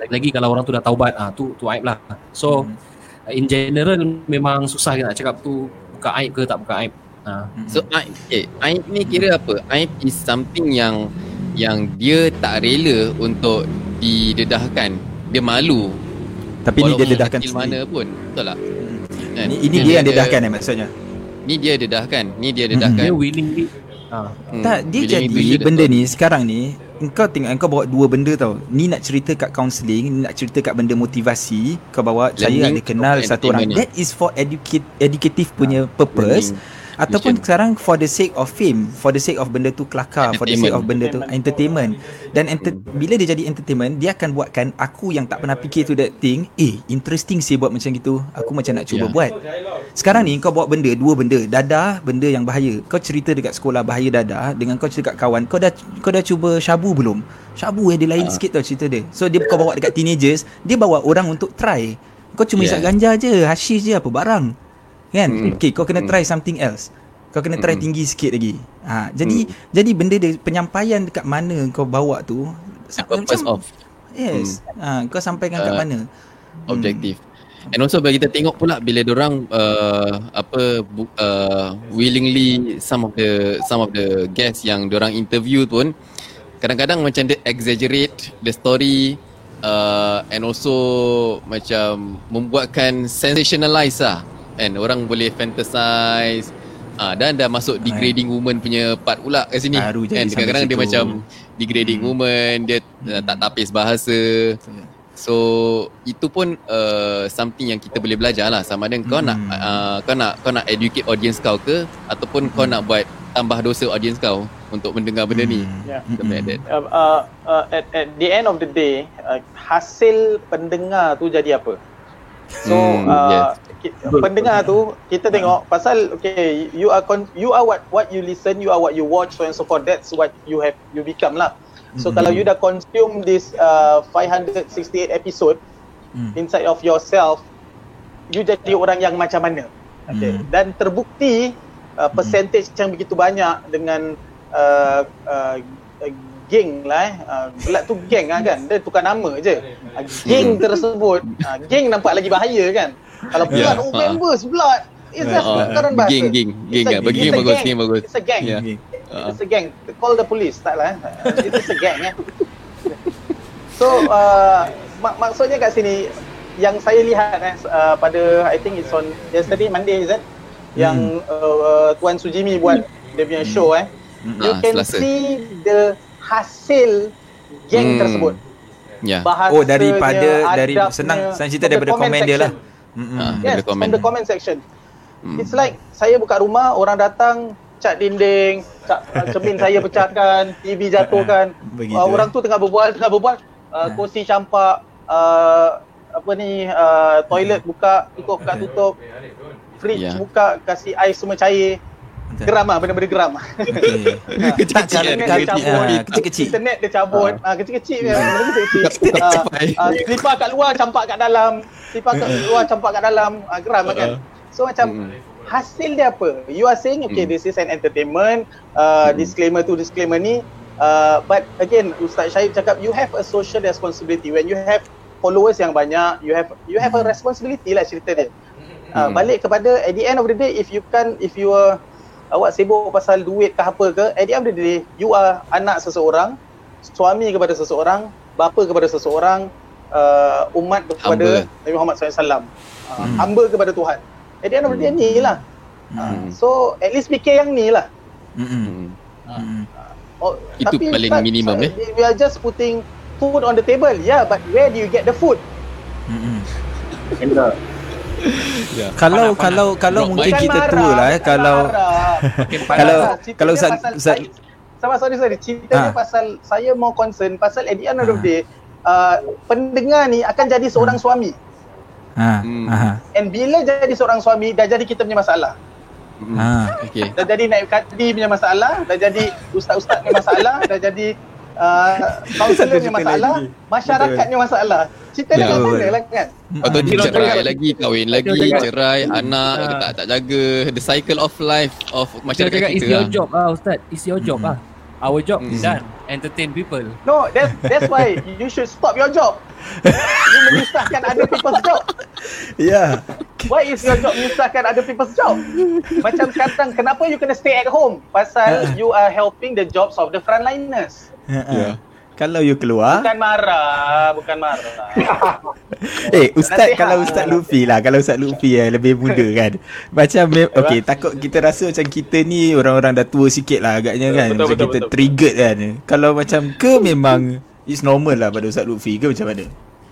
Speaker 2: lagi-lagi kalau orang tu dah taubat ah tu tu aib lah so hmm. in general memang susah nak cakap tu buka aib ke tak buka aib
Speaker 4: ha. so aib okay. aib ni kira apa aib is something yang yang dia tak rela untuk didedahkan. Dia malu.
Speaker 3: Tapi ni dia dedahkan sendiri.
Speaker 4: mana pun. Betul tak? Kan?
Speaker 3: Ini, ini dia yang dedahkan eh maksudnya.
Speaker 4: Ni dia dedahkan. Ni dia
Speaker 2: Dia
Speaker 4: dedahkan.
Speaker 2: willingly ah.
Speaker 4: Hmm.
Speaker 3: Tak, dia jadi benda ni sekarang ni Engkau tengok Engkau bawa dua benda tau Ni nak cerita kat counselling Ni nak cerita kat benda motivasi Kau bawa Saya
Speaker 4: Learning
Speaker 3: ada kenal satu orang That is for educate, educative punya purpose
Speaker 4: Learning,
Speaker 3: Ataupun
Speaker 4: vision.
Speaker 3: sekarang for the sake of fame For the sake of benda tu kelakar For the sake of benda tu entertainment. Dan enter, bila dia jadi entertainment Dia akan buatkan Aku yang tak pernah fikir to that thing Eh interesting sih buat macam gitu. Aku macam nak cuba
Speaker 4: Yeah.
Speaker 3: buat. Sekarang ni kau bawa benda Dua benda Dadah Benda yang bahaya. Kau cerita dekat sekolah Bahaya dadah Dengan kau cerita kat kawan Kau dah kau dah cuba syabu belum? Syabu eh dia lain
Speaker 4: Ah.
Speaker 3: sikit tau cerita dia. So dia kau bawa dekat teenagers Dia bawa orang untuk try. Kau cuma
Speaker 4: Yeah.
Speaker 3: isap ganja je Hashish je apa barang Kan?
Speaker 4: Hmm.
Speaker 3: Okay kau kena
Speaker 4: Hmm.
Speaker 3: try something else. Kau kena try
Speaker 4: Hmm.
Speaker 3: tinggi sikit lagi. Ha, Jadi Jadi benda dia Penyampaian dekat mana Kau bawa tu
Speaker 4: purpose of
Speaker 3: Yes. Ha, Kau sampaikan kat
Speaker 4: Uh,
Speaker 3: mana?
Speaker 4: objektif. And also bagi kita tengok pula bila orang uh, apa uh, willingly some of the some of the guests yang orang interview pun kadang-kadang macam dia exaggerate the story uh, and also macam membuatkan sensationalize lah and orang boleh fantasize Ah dan dah masuk degrading woman punya part pula kat sini.
Speaker 3: Baru
Speaker 4: kan kadang-kadang dia macam degrading woman, dia uh, tak tapis bahasa. So itu pun uh, something yang kita boleh belajar lah sama ada kau nak uh, kau nak kau nak educate audience kau ke ataupun kau nak buat tambah dosa audience kau untuk mendengar benda ni.
Speaker 5: Yeah.
Speaker 4: Something like that.
Speaker 5: Uh, uh, uh, at, at the end of the day, uh, hasil pendengar tu jadi apa? So
Speaker 4: Hmm,
Speaker 5: uh,
Speaker 4: yes.
Speaker 5: Ki- pendengar tu kita tengok pasal okay you are con- you are what what you listen, you are what you watch so and so forth. That's what you have you become lah. So kalau you dah consume this uh, 568 episode
Speaker 3: Hmm.
Speaker 5: inside of yourself, you jadi orang yang macam mana? Okay.
Speaker 3: Hmm.
Speaker 5: Dan terbukti uh, percentage yang begitu banyak dengan uh, uh, uh, geng lah eh. Uh, Belat tu geng lah kan. Dia tukar nama je. Uh, geng tersebut, uh, geng nampak lagi bahaya kan. Kalau blood,
Speaker 4: Yeah,
Speaker 5: oh
Speaker 4: uh-uh.
Speaker 5: members blood. It's just
Speaker 4: Uh,
Speaker 5: bahasa.
Speaker 4: geng, geng, geng lah. Bagi
Speaker 5: it's
Speaker 4: geng bagus,
Speaker 5: gang.
Speaker 4: geng bagus.
Speaker 5: It's a gang.
Speaker 4: Yeah.
Speaker 5: It's a gang. Call the police. Tak lah. eh. It's a gang eh. So uh, mak- maksudnya kat sini yang saya lihat eh, uh, pada I think it's on yesterday Monday is it? Yang uh, Tuan Sujimi buat dia punya show eh. You
Speaker 4: Ah,
Speaker 5: can
Speaker 4: Selasa.
Speaker 5: see the hasil geng
Speaker 4: Hmm.
Speaker 5: tersebut.
Speaker 4: Ya.
Speaker 5: Bahasanya,
Speaker 3: Oh daripada dari senang senang cerita daripada komen dia lah.
Speaker 4: Ah,
Speaker 5: Yes, from
Speaker 4: komen.
Speaker 5: the comment section.
Speaker 4: Hmm.
Speaker 5: It's like saya buka rumah, orang datang cat dinding, cat, cermin saya pecahkan, TV jatuhkan.
Speaker 3: Begitu,
Speaker 5: Uh, orang
Speaker 3: eh?
Speaker 5: tu tengah berbual, tengah berbual, uh, kursi campak, uh, apa ni, uh, toilet buka, tutup, buka tutup. Fridge
Speaker 4: Ya.
Speaker 5: buka, kasih ais semua cair. Geram lah, benda-benda geram.
Speaker 3: Okay.
Speaker 4: Kecil-kecil kan,
Speaker 5: dia
Speaker 4: kecil-kecil.
Speaker 5: cabut,
Speaker 3: kecil-kecil.
Speaker 5: Internet dia cabut, ah kecil-kecil benda kecil-kecil. Ah, Selipar kat luar, campak kat dalam. Selipar kat luar, campak kat dalam. Ah, geram lah kan. So macam
Speaker 4: Hmm.
Speaker 5: hasil dia apa? You are saying okay
Speaker 4: Hmm.
Speaker 5: this is an entertainment, uh, disclaimer tu disclaimer ni. Uh, but again Ustaz Syahid cakap you have a social responsibility when you have followers yang banyak, you have you have a responsibility lah cerita dia. Uh,
Speaker 4: Hmm.
Speaker 5: balik kepada at the end of the day if you can if you are awak sibuk pasal duit ke apa ke at the end of the day you are anak seseorang suami kepada seseorang bapa kepada seseorang uh, umat kepada. Nabi Muhammad SAW uh,
Speaker 3: Hmm.
Speaker 5: hamba kepada Tuhan at the end of the day ni lah
Speaker 3: Hmm.
Speaker 5: uh, so at least fikir yang ni lah
Speaker 3: Mm-mm.
Speaker 4: Hmm.
Speaker 3: Mm-mm.
Speaker 5: oh,
Speaker 4: Itu paling minimum, eh?
Speaker 5: we are just putting food on the table yeah but where do you get the food
Speaker 3: Mm-mm.
Speaker 6: Enggak.
Speaker 3: Kalau
Speaker 4: Panas,
Speaker 3: kalau kalau
Speaker 4: Rock
Speaker 3: mungkin kita tua lah eh kalau kalau kalau Ustaz Ustaz
Speaker 5: Sabar sorry sorry cerita dia pasal saya mau concern pasal at the end of the
Speaker 3: Ah.
Speaker 5: day uh, pendengar ni akan jadi seorang suami
Speaker 3: ha
Speaker 4: Hmm.
Speaker 3: ha
Speaker 5: and bila jadi seorang suami dah jadi kita punya masalah
Speaker 4: Hmm.
Speaker 3: ha
Speaker 4: Okay.
Speaker 5: dah jadi naib kadi punya masalah dah jadi ustaz-ustaz punya masalah dah jadi uh, kaunselor punya
Speaker 3: cerita
Speaker 5: masalah masyarakatnya masalah cerita dia kat mana lah kan
Speaker 4: Atau dia
Speaker 2: Dia
Speaker 4: cerai
Speaker 2: cakap-
Speaker 4: lagi, kahwin lagi, cerai, anak,
Speaker 2: Ah.
Speaker 4: tak tak jaga. The cycle of life of
Speaker 2: Kita
Speaker 4: masyarakat
Speaker 2: cakap it's
Speaker 4: kita
Speaker 2: your
Speaker 4: lah.
Speaker 2: job ah Ustaz. It's your job
Speaker 3: Hmm.
Speaker 2: ah. Our job
Speaker 4: Hmm.
Speaker 2: done. Entertain people.
Speaker 5: no that's that's why you should stop your job you menyusahkan other people's job.
Speaker 3: Yeah.
Speaker 5: Why is your job menyusahkan other people's job? Macam sekarang, kenapa you kena stay at home? Pasal
Speaker 3: Ha.
Speaker 5: you are helping the jobs of the frontliners.
Speaker 3: Yeah. Kalau you keluar
Speaker 5: Bukan marah, bukan marah.
Speaker 3: Eh Ustaz
Speaker 5: Nasihat.
Speaker 3: kalau Ustaz Lutfi lah Kalau Ustaz Lutfi yang lebih muda kan Macam mem- Okay takut kita rasa macam kita ni Orang-orang dah tua sikit lah agaknya kan
Speaker 5: Betul,
Speaker 3: Macam
Speaker 5: betul,
Speaker 3: kita
Speaker 5: betul.
Speaker 3: triggered kan Kalau macam ke memang It's normal lah pada Ustaz Lutfi ke macam mana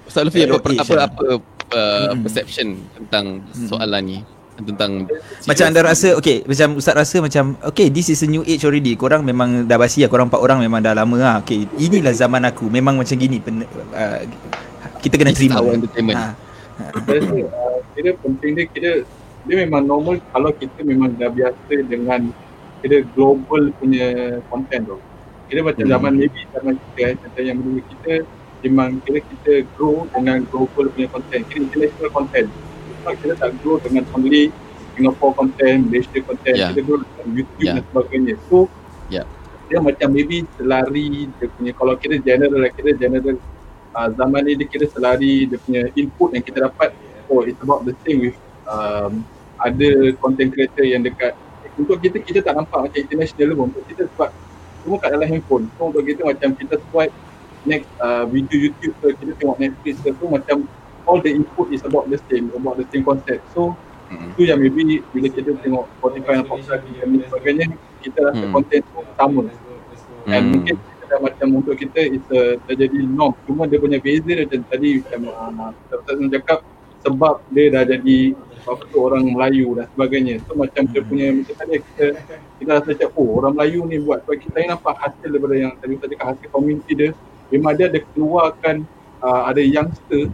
Speaker 4: Ustaz Lufi apa,
Speaker 3: Your age
Speaker 4: apa,
Speaker 3: lah.
Speaker 4: apa uh,
Speaker 3: Hmm.
Speaker 4: perception tentang soalan ni tentang
Speaker 3: Macam anda rasa Okay macam Ustaz rasa macam Okay this is a new age already Korang memang dah basi lah Korang empat orang memang dah lama lah Okay inilah zaman aku Memang macam gini pen- uh, Kita kena terima
Speaker 4: our entertainment.
Speaker 3: ha.
Speaker 6: Saya rasa uh, kira penting dia kira dia memang normal kalau kita memang dah biasa dengan kira global punya content tu. Kira macam
Speaker 3: Hmm.
Speaker 6: zaman maybe zaman kita eh, macam yang dulu kita memang kira kita grow dengan global punya content, kira international content. Sebab kita tak grow dengan only Singapore content, Malaysia content,
Speaker 4: Yeah.
Speaker 6: kita grow dengan YouTube
Speaker 4: Yeah.
Speaker 6: dan sebagainya. So
Speaker 4: Yeah.
Speaker 6: dia macam maybe selari dia punya kalau kira general lah, kira general uh, zaman ni dia kira selari dia punya input yang kita dapat oh it's about the same with um, ada content creator yang dekat untuk kita kita tak nampak macam international pun untuk kita sebab semua kat dalam handphone so untuk kita macam kita swipe next uh, video YouTube ke kita tengok Netflix ke tu macam all the input is about the same about the same concept so
Speaker 4: Mm.
Speaker 6: tu yang maybe bila kita tengok Spotify dan podcast dan sebagainya kita rasa
Speaker 4: Hmm.
Speaker 6: content tu sama dan
Speaker 4: Hmm.
Speaker 6: mungkin kita dah macam untuk kita it's a, dah jadi norm cuma dia punya beza dia macam tadi macam uh, Ustaz cakap sebab dia dah jadi apa tu orang Melayu dan sebagainya. So macam dia punya macam tadi kita kita rasa macam oh orang Melayu ni buat. Sebab kita ni nampak hasil daripada yang tadi Ustaz cakap hasil community dia memang dia ada keluarkan uh, ada youngster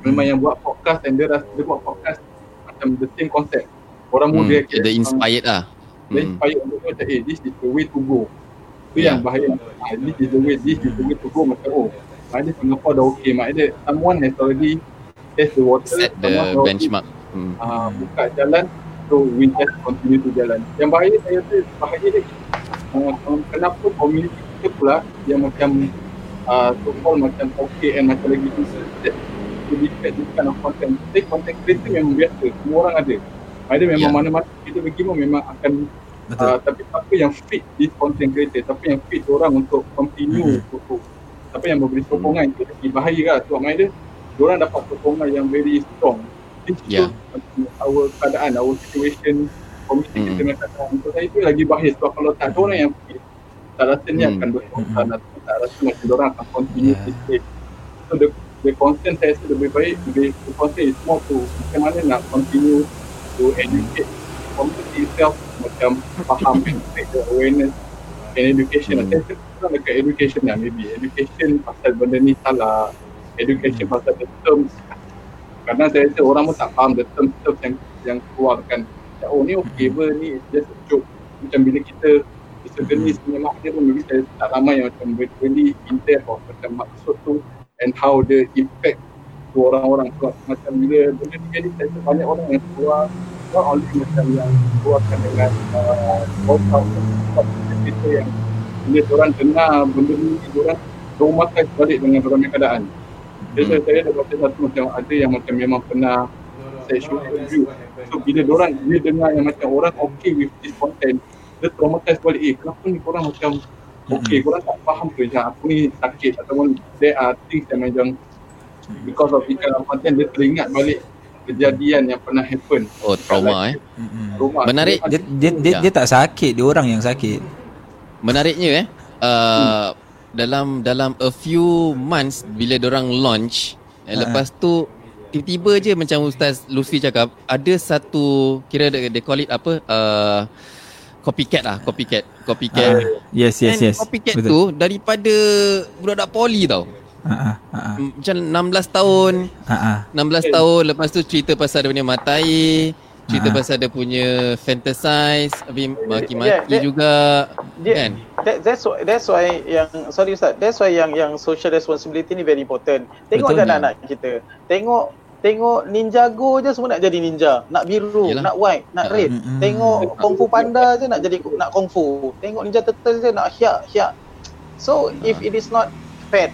Speaker 6: memang yang buat podcast dan dia rasa dia buat podcast macam the same concept. Orang
Speaker 4: Hmm,
Speaker 6: muda
Speaker 4: dia inspired lah.
Speaker 6: dia
Speaker 4: Hmm.
Speaker 6: inspired untuk macam eh this is the way to go. Tu
Speaker 4: Yeah.
Speaker 6: yang bahaya. Ah, this is the way this is the way to go. Macam oh maknanya Singapore dah okay. Maknanya someone has already test the water
Speaker 4: Set the benchmark. Hmm.
Speaker 6: ah, buka jalan so we just continue to jalan yang bahaya saya rasa bahaya dia uh, kenapa community kita pula yang macam uh, so called macam okay and macam lagi tu to be fed this kind of content say content creator memang biasa semua orang ada ada memang
Speaker 4: Yeah.
Speaker 6: mana-mana kita pergi pun memang akan
Speaker 3: Betul
Speaker 6: Uh, tapi siapa yang fit this content creator siapa yang fit orang untuk continue
Speaker 3: Mhm.
Speaker 6: untuk siapa yang memberi sokongan itu lagi bahaya lah sebab mana dia orang dapat sokongan yang very strong
Speaker 4: Yeah.
Speaker 6: our keadaan our situation community
Speaker 4: Mhm.
Speaker 6: kita keadaan untuk saya itu lagi bahaya sebab kalau tak ada orang yang fit tak rasa ni
Speaker 4: Mhm.
Speaker 6: akan bersokongan atau tak rasa macam orang akan continue
Speaker 3: Yeah.
Speaker 6: this way so the the concern saya rasa lebih baik lebih the concern is more to macam mana nak continue to educate community itself macam faham make the awareness and education
Speaker 4: hmm.
Speaker 6: saya rasa dekat education lah maybe education pasal benda ni salah education
Speaker 4: Hmm.
Speaker 6: pasal the terms kadang saya rasa orang pun tak faham the terms terms yang yang keluarkan. Macam, oh ni okay ber ni it's just a joke. Macam bila kita disagree
Speaker 4: Hmm.
Speaker 6: punya makna pun maybe saya tak ramai yang macam really in depth of macam maksud tu and how the impact to orang-orang. Sebab macam bila benda ni jadi saya rasa banyak orang yang keluar not only macam yang keluarkan dengan uh, voice out sebab kita yang bila orang dengar benda ni orang rumahkan balik dengan orang keadaan jadi
Speaker 4: Hmm.
Speaker 6: saya ada baca satu macam ada yang macam memang pernah sexual abuse so bila orang dia dengar yang macam orang okay with this content dia traumatize balik eh kenapa ni korang macam okay korang tak faham ke yang aku ni sakit ataupun there are things yang macam because of of content dia teringat balik kejadian yang pernah happen
Speaker 4: Oh, trauma eh.
Speaker 3: Mm-mm.
Speaker 6: rumah
Speaker 4: Menarik.
Speaker 3: dia, dia, dia,
Speaker 4: Ya.
Speaker 3: dia tak sakit Dia orang yang sakit
Speaker 4: Menariknya eh. Uh, dalam dalam a few months bila orang launch eh,
Speaker 3: Ha.
Speaker 4: lepas tu tiba-tiba je macam Ustaz Lutfi cakap ada satu kira they, they call it apa uh, copycat lah copycat copycat
Speaker 3: Ah, Yes yes
Speaker 4: And
Speaker 3: yes
Speaker 4: copycat
Speaker 3: Betul.
Speaker 4: tu daripada budak-budak poli tau
Speaker 3: ha, ha.
Speaker 4: M- macam 16 tahun
Speaker 3: Ha, ha.
Speaker 4: 16 tahun lepas tu cerita pasal dia punya mata air cerita
Speaker 3: Ah.
Speaker 4: pasal dia punya fantasize habis maki-maki
Speaker 5: Yeah, that-
Speaker 4: juga
Speaker 5: Dia,
Speaker 4: kan
Speaker 5: that, that's why that's why yang sorry Ustaz, that's why yang yang social responsibility ni very important. Tengok
Speaker 3: Betul
Speaker 5: anak-anak kita. Tengok tengok Ninjago je semua nak jadi ninja. Nak biru,
Speaker 4: Yelah.
Speaker 5: nak white, nak
Speaker 4: Ah.
Speaker 5: red.
Speaker 3: Mm-mm.
Speaker 5: Tengok Kung Fu Panda je nak jadi nak Kung Fu. Tengok Ninja Turtle je nak hiak hiak. So if it is not fed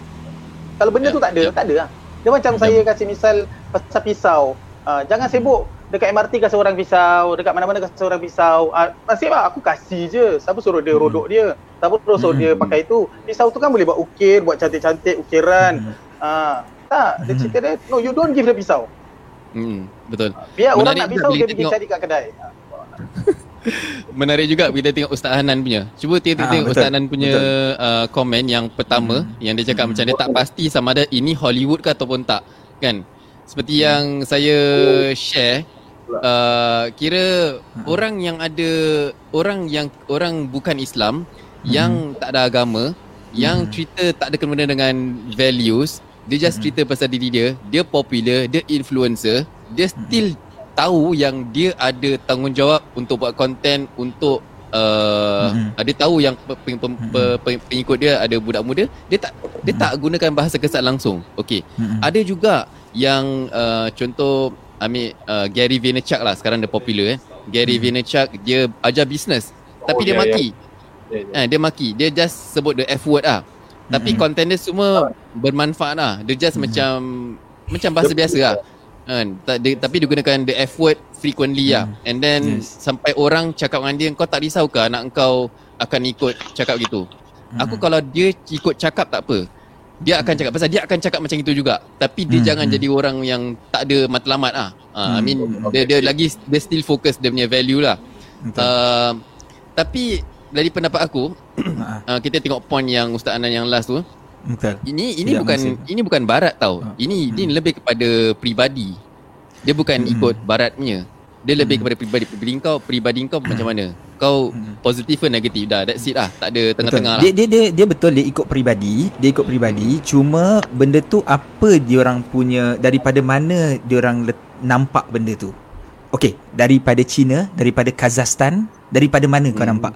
Speaker 5: Kalau benda tu tak ada, tak ada lah. Dia macam saya kasih misal pasal pisau. Uh, jangan sibuk dekat MRT kasih orang pisau, dekat mana-mana kasih orang pisau. Uh, nasib lah aku kasih je. Siapa suruh dia rodok dia? Siapa suruh dia pakai tu? Pisau tu kan boleh buat ukir, buat cantik-cantik ukiran. Uh, tak, dia cerita dia, no you don't give the pisau.
Speaker 4: Hmm, betul.
Speaker 5: Biar Menarik orang nak pisau dia pergi cari kat kedai.
Speaker 4: Menarik juga bila tengok Ustaz Hanan punya. Cuba tengok, ha, tengok Ustaz Hanan punya uh, komen yang pertama hmm. yang dia cakap hmm. macam dia tak pasti sama ada ini Hollywood ke ataupun tak. Kan? Seperti hmm. yang saya share uh, kira hmm. orang yang ada orang yang orang bukan Islam hmm. yang tak ada agama, hmm. yang cerita tak ada kena dengan values, dia just hmm. cerita pasal diri dia, dia popular, dia influencer, dia still tahu yang dia ada tanggungjawab untuk buat konten untuk uh, mm-hmm. dia tahu yang peng, peng, peng, peng, pengikut dia ada budak muda dia tak dia mm-hmm. tak gunakan bahasa kesat langsung okey mm-hmm. ada juga yang uh, contoh ambil uh, Gary Vaynerchuk lah sekarang dia popular eh Gary mm-hmm. Vaynerchuk dia ajar bisnes tapi oh, dia yeah, maki yeah. Yeah, yeah. Eh, dia maki dia just sebut the F word lah tapi mm-hmm. konten dia semua bermanfaat lah dia just mm-hmm. macam macam bahasa biasa lah kan tapi dia gunakan the F word frequently lah hmm. and then yes. sampai orang cakap dengan dia kau tak risau ke anak kau akan ikut cakap gitu hmm. aku kalau dia ikut cakap tak apa dia akan cakap pasal dia akan cakap macam itu juga tapi dia hmm. jangan hmm. jadi orang yang tak ada matlamat ah uh, hmm. i mean okay. dia dia lagi dia still fokus dia punya value lah uh, tapi dari pendapat aku uh, kita tengok point yang ustaz Anan yang last tu Betul. Ini ini Tidak bukan masih. ini bukan barat tau. Ha. Ini hmm. ini lebih kepada pribadi. Dia bukan hmm. ikut barat punya. Dia hmm. lebih kepada pribadi pribadi kau, pribadi kau hmm. macam mana? Kau hmm. positif ke negatif dah. That's it lah. Tak ada tengah-tengah
Speaker 3: lah. Dia, dia dia dia betul dia ikut pribadi, dia ikut pribadi. Cuma benda tu apa dia orang punya daripada mana dia orang nampak benda tu? Okey, daripada China, daripada Kazakhstan, daripada mana hmm. kau nampak?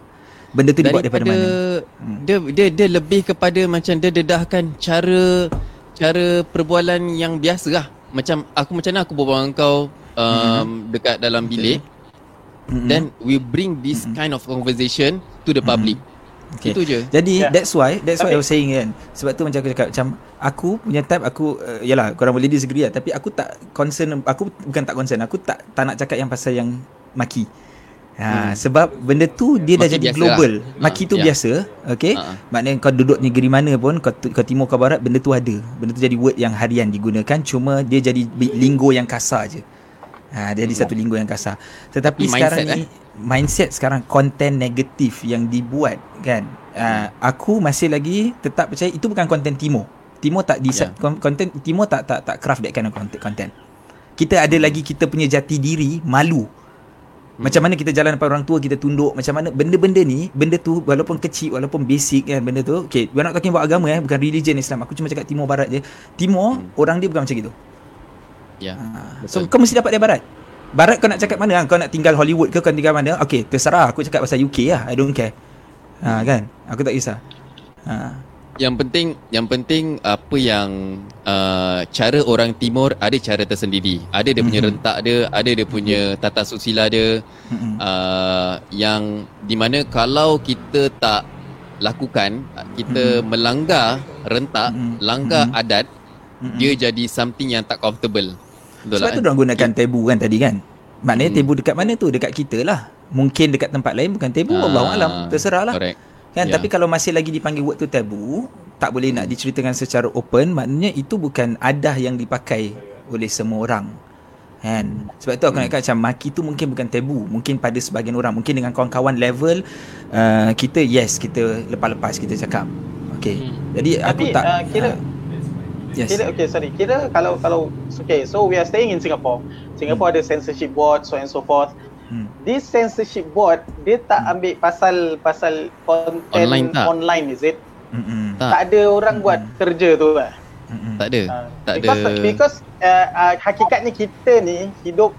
Speaker 3: Benda tu dibuat daripada, daripada mana?
Speaker 4: Hmm. Dia dia dia lebih kepada macam dia dedahkan cara cara perbualan yang biasa lah. Macam aku macam mana aku berbual dengan kau um, hmm. dekat dalam bilik. Okay. Then we bring this hmm. kind of conversation to the public. Hmm.
Speaker 3: Okay. Itu je. Jadi yeah. that's why that's why okay. I was saying kan. Sebab tu macam aku cakap macam aku punya type aku uh, yalah korang boleh disagree lah tapi aku tak concern aku bukan tak concern aku tak tak nak cakap yang pasal yang maki. Ha, hmm. sebab benda tu dia Maki dah jadi global. Lah. Maki tu ha, biasa, okey. Ha. Maknanya kau duduk negeri mana pun, kau, kau timur kau barat, benda tu ada. Benda tu jadi word yang harian digunakan, cuma dia jadi linggo yang kasar je. Ha, dia hmm. satu linggo yang kasar. Tetapi mindset sekarang ni eh? mindset sekarang konten negatif yang dibuat kan. Ha, aku masih lagi tetap percaya itu bukan konten timur. Timur tak di yeah. konten timur tak tak tak craft that kind of content. Kita ada lagi kita punya jati diri, malu. Hmm. Macam mana kita jalan depan orang tua kita tunduk macam mana benda-benda ni benda tu walaupun kecil walaupun basic kan benda tu okay we're not talking about agama eh bukan religion Islam aku cuma cakap timur barat je timur hmm. orang dia bukan macam gitu
Speaker 4: ya. Yeah,
Speaker 3: ha. so kau mesti dapat dari barat. Barat kau nak cakap mana? Kau nak tinggal Hollywood ke kau tinggal mana? Okay terserah. Aku cakap pasal UK lah. I don't care. Ha, kan? Aku tak kisah.
Speaker 4: Ha yang penting yang penting apa yang uh, cara orang timur ada cara tersendiri. Ada dia punya mm-hmm. rentak dia ada dia punya tata susila dia. Mm-hmm. uh, yang di mana kalau kita tak lakukan kita mm-hmm. melanggar rentak mm-hmm. langgar mm-hmm. adat mm-hmm. dia jadi something yang tak comfortable
Speaker 3: Betul sebab lah, tu kan? orang gunakan tebu kan tadi kan? Maknanya hmm. tebu dekat mana tu? Dekat kita lah. Mungkin dekat tempat lain bukan tebu uh, Allah alam terserah lah. correct. Kan? Yeah. tapi kalau masih lagi dipanggil word tu tabu tak boleh nak diceritakan secara open. Maknanya itu bukan adah yang dipakai oleh semua orang. Kan? Sebab tu aku nak kata macam maki tu mungkin bukan tabu. Mungkin pada sebahagian orang. Mungkin dengan kawan-kawan level uh, kita yes kita lepas-lepas kita cakap. Okey. Hmm. jadi aku tapi, tak uh,
Speaker 5: kira uh, Yes. Kira okay sorry. Kira kalau kalau okay so we are staying in Singapore. Singapore hmm. ada censorship board so and so forth. Hmm. This censorship board dia tak hmm. ambil pasal pasal content online, tak? online is it? Mm-mm. Tak. tak ada orang Mm-mm. buat kerja tu lah.
Speaker 4: Mm-mm. Tak ada. Uh, tak
Speaker 5: because,
Speaker 4: ada.
Speaker 5: Because uh, uh, hakikatnya kita ni hidup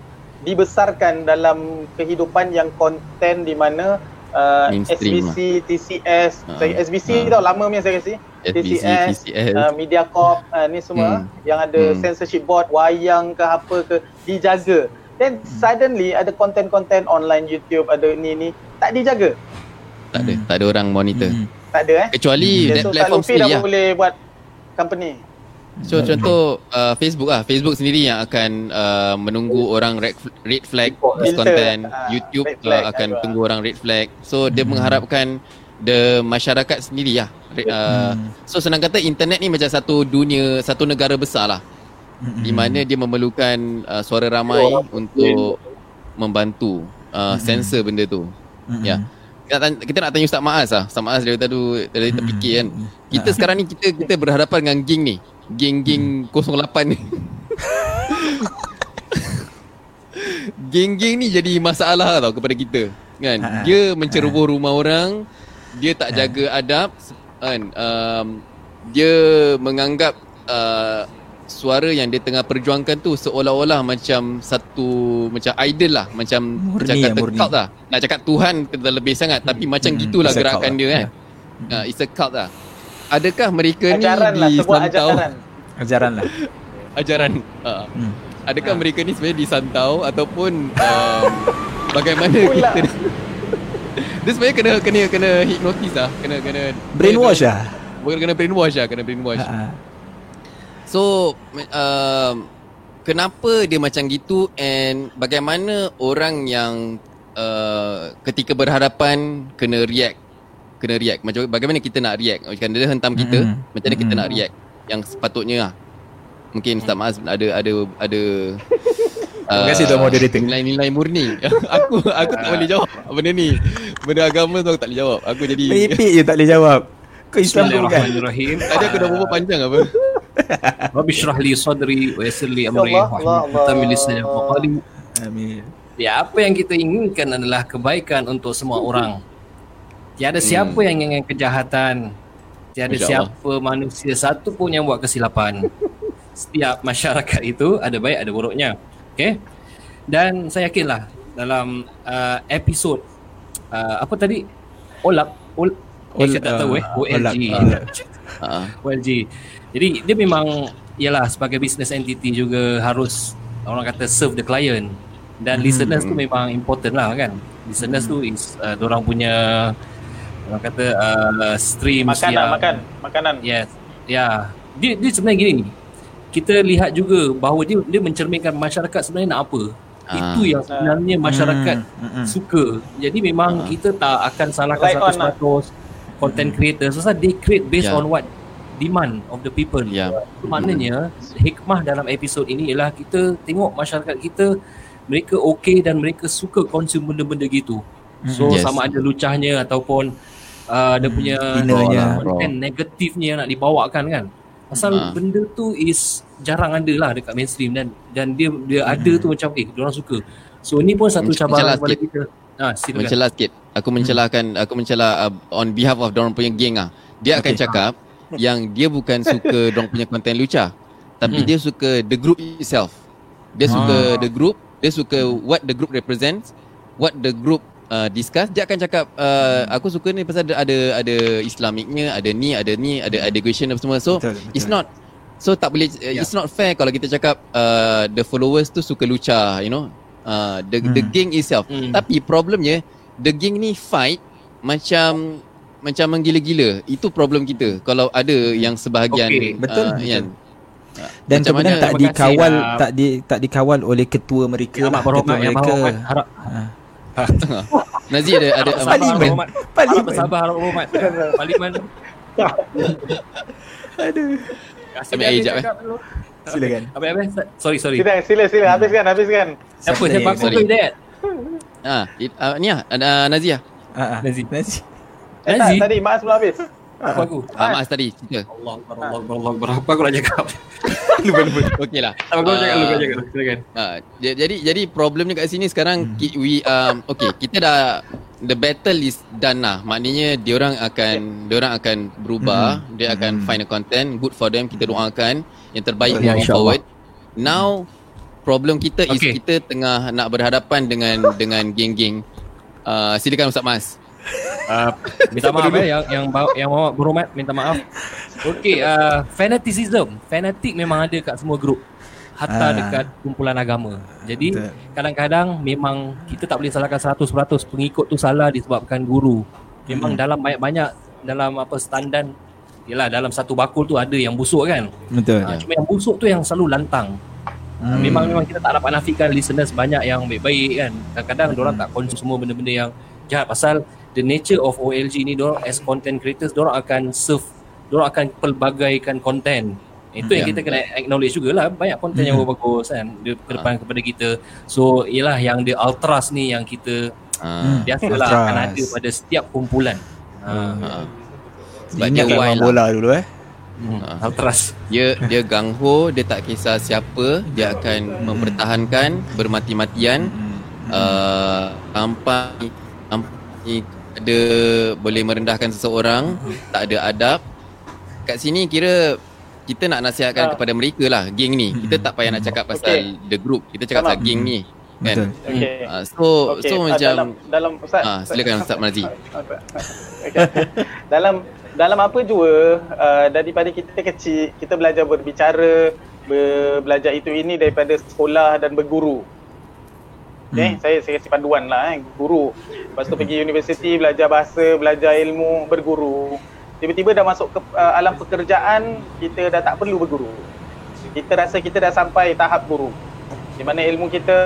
Speaker 5: dibesarkan dalam kehidupan yang konten di mana uh, SBC, lah. TCS, uh, saya SBC uh, tau lama punya saya kasi. TCS, TCS. Uh, Mediacorp uh, ni semua hmm. yang ada hmm. censorship board, wayang ke apa ke dijaga. Then suddenly ada konten-konten online YouTube ada ni ni tak dijaga.
Speaker 4: Tak ada, hmm. tak ada orang monitor. Hmm.
Speaker 5: Tak ada eh.
Speaker 4: Kecuali hmm. so, platform free dah
Speaker 5: lah. boleh buat company.
Speaker 4: So hmm. contoh uh, Facebook lah Facebook sendiri yang akan uh, menunggu orang red, red flag this content uh, YouTube flag, uh, akan tunggu orang red flag So hmm. dia mengharapkan the masyarakat sendiri lah uh, hmm. So senang kata internet ni macam satu dunia Satu negara besar lah hmm. Di mana dia memerlukan uh, suara ramai oh, untuk membantu uh, hmm. sensor benda tu. Hmm. Ya. Yeah kita, tanya, kita nak tanya Ustaz Maaz lah. Ustaz Maaz dari tadi dari terfikir kan. Kita sekarang ni kita kita berhadapan dengan geng ni. Geng-geng 08 ni. Geng-geng ni jadi masalah tau kepada kita kan? Dia menceroboh rumah orang Dia tak jaga adab kan um, Dia menganggap uh, suara yang dia tengah perjuangkan tu seolah-olah macam satu macam idol lah macam murni, macam kata murni. cult lah nak cakap Tuhan lebih sangat tapi hmm. macam gitulah gerakan dia kan yeah. uh, it's a cult lah adakah mereka ajaran ni lah, disantau ajaran.
Speaker 3: ajaran lah
Speaker 4: ajaran uh, hmm. adakah uh. mereka ni sebenarnya disantau ataupun um, bagaimana kita dia sebenarnya kena kena kena hypnotis lah. Kena kena
Speaker 3: brainwash lah.
Speaker 4: kena, kena brainwash lah kena brainwash. Uh-huh. So uh, Kenapa dia macam gitu And bagaimana orang yang uh, Ketika berhadapan Kena react Kena react? Macam bagaimana kita nak react? Macam dia hentam kita mm. Macam mana kita mm. nak react? Yang sepatutnya lah. Mungkin Ustaz Maaz ada ada ada
Speaker 3: Terima kasih tuan moderator.
Speaker 4: Nilai-nilai murni. aku aku tak boleh jawab benda ni. Benda agama tu aku tak boleh jawab. Aku jadi
Speaker 3: Pipik je tak boleh jawab. Kau Islam
Speaker 2: tu kan. Tadi
Speaker 4: aku dah berbual panjang apa?
Speaker 2: Rabbi syrah li sadri wa yassir li amri wa tamil lisani wa qali. Amin. Ya, apa yang kita inginkan adalah kebaikan untuk semua orang. Tiada hmm. siapa yang ingin kejahatan. Tiada Masya siapa Allah. manusia satu pun yang buat kesilapan. Setiap masyarakat itu ada baik ada buruknya. Okay? Dan saya yakinlah dalam uh, episod uh, apa tadi? Olap. Ol, Ol, eh, saya tak tahu eh. OLG. Uh, OLG. Jadi dia memang ialah sebagai business entity juga harus orang kata serve the client dan hmm. listeners tu memang important lah kan. Listeners hmm. tu is uh, orang punya orang kata uh, stream
Speaker 5: makanan yang, makan makanan.
Speaker 2: Yes. Ya. Yeah. Dia dia sebenarnya gini ni. Kita lihat juga bahawa dia dia mencerminkan masyarakat sebenarnya nak apa. Ah. Itu yang sebenarnya masyarakat hmm. Hmm. suka. Jadi memang ah. kita tak akan salahkan right 100% lah. content creators. Sebab they create based yeah. on what demand of the people. Yeah. Maknanya hikmah dalam episod ini ialah kita tengok masyarakat kita mereka okey dan mereka suka konsum benda-benda gitu. So yes. sama ada lucahnya ataupun uh, dia punya content negatifnya nak dibawakan kan. Pasal uh. benda tu is jarang ada lah dekat mainstream dan dan dia dia hmm. ada tu macam eh orang suka. So ini pun satu cabaran kepada kita.
Speaker 4: Ha, Mencelah sikit. Aku mencelahkan aku mencelah uh, on behalf of dorang punya geng ah. Dia akan cakap yang dia bukan suka dong punya konten luca tapi hmm. dia suka the group itself dia ah. suka the group dia suka what the group represents what the group uh, discuss dia akan cakap uh, aku suka ni pasal ada ada, ada islamicnya ada ni ada ni ada education apa semua so betul, betul. it's not so tak boleh uh, yeah. it's not fair kalau kita cakap uh, the followers tu suka luca you know uh, the hmm. the gang itself hmm. tapi problemnya the gang ni fight macam macam menggila-gila. Itu problem kita. Kalau ada yang sebahagian okay.
Speaker 3: betul, uh, yang dan macam kemudian tak dikawal kasih, tak di tak dikawal oleh ketua mereka ya, lah, ketua mereka. Harap. Ha.
Speaker 4: Nazi ada ada
Speaker 2: parlimen. Parlimen. Bersabar harap hormat. Parlimen.
Speaker 3: Aduh.
Speaker 4: Ambil air jap eh.
Speaker 3: Silakan.
Speaker 2: Apa apa? Sorry sorry.
Speaker 5: Sila sila sila habiskan habiskan.
Speaker 2: Apa saya bangku tu Hidayat?
Speaker 4: Ah, ni ah Nazi ah.
Speaker 3: Ah Nazi. Nazi.
Speaker 5: Tak, tadi Mas belum habis.
Speaker 4: Apa aku? Ah, Mas tadi cerita.
Speaker 2: Allah, Allah, Allah, berapa aku nak cakap?
Speaker 4: lupa, lupa. Okeylah.
Speaker 2: Apa kau cakap, lupa cakap. Silakan.
Speaker 4: Ah, jadi, jadi problemnya kat sini sekarang, hmm. we, um, okay, kita dah, the battle is done lah. Maknanya, diorang akan, diorang akan berubah. Hmm. Dia akan hmm. find a content, good for them. Kita doakan yang terbaik moving forward. Now, problem kita is okay. kita tengah nak berhadapan dengan dengan geng-geng. Uh, silakan Ustaz Mas.
Speaker 2: Uh, minta maaf eh yang yang yang Muhammad berhormat minta maaf. Okey, uh, fanaticism. Fanatik memang ada kat semua grup. Hatta uh, dekat kumpulan agama. Jadi kadang-kadang memang kita tak boleh salahkan 100% pengikut tu salah disebabkan guru. Memang hmm. dalam banyak-banyak dalam apa standar Yalah dalam satu bakul tu ada yang busuk kan.
Speaker 3: Betul.
Speaker 2: Ha, cuma yang busuk tu yang selalu lantang. Hmm. Memang memang kita tak dapat nafikan listeners banyak yang baik-baik kan. Kadang-kadang hmm. orang tak konsum semua benda-benda yang jahat pasal the nature of OLG ni orang as content creators orang akan serve orang akan pelbagaikan content. Itu hmm. yang kita kena acknowledge jugalah banyak content hmm. yang bagus kan dia ke depan ha. kepada kita. So ialah yang the ultras ni yang kita ha. biasalah ultras. akan ada pada setiap kumpulan. Ha. ha.
Speaker 3: Sebab dia wild bola dulu eh.
Speaker 2: Hmm. Uh, trust.
Speaker 4: Dia dia gangho, dia tak kisah siapa, dia akan mempertahankan bermati-matian hmm. uh, sampai sampai ada boleh merendahkan seseorang, tak ada adab. Kat sini kira kita nak nasihatkan uh. kepada mereka lah geng ni. Kita tak payah nak cakap pasal okay. the group. Kita cakap pasal geng ni. Kan? Okay. Uh, so okay. so uh, macam dalam, dalam Ustaz, uh, silakan Ustaz Marzi.
Speaker 5: okay. dalam dalam apa jua uh, daripada kita kecil kita belajar berbicara ber, belajar itu ini daripada sekolah dan berguru Okay, hmm. saya saya kasih panduan lah eh, guru. Lepas tu pergi universiti, belajar bahasa, belajar ilmu, berguru. Tiba-tiba dah masuk ke uh, alam pekerjaan, kita dah tak perlu berguru. Kita rasa kita dah sampai tahap guru. Di mana ilmu kita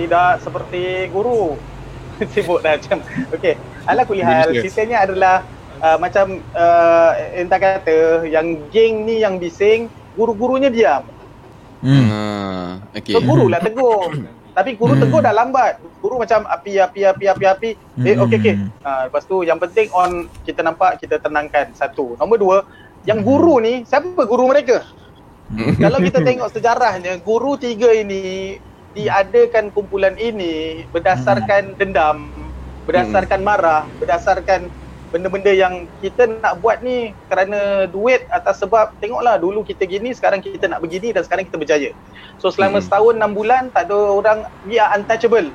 Speaker 5: tidak seperti guru. Sibuk dah macam. Okay, ala kulihal, sistemnya adalah uh, macam uh, entah kata yang geng ni yang bising, guru-gurunya diam. Hmm. Uh, okay. So guru lah tegur. Tapi guru hmm. tegur dah lambat. Guru macam api api api api api. Hmm. Eh okey okey. Uh, lepas tu yang penting on kita nampak kita tenangkan satu. Nombor dua, yang guru ni siapa guru mereka? Hmm. Kalau kita tengok sejarahnya, guru tiga ini diadakan kumpulan ini berdasarkan hmm. dendam, berdasarkan marah, berdasarkan benda-benda yang kita nak buat ni kerana duit atas sebab tengoklah dulu kita gini sekarang kita nak begini dan sekarang kita berjaya. So selama hmm. setahun enam bulan tak ada orang we are untouchable.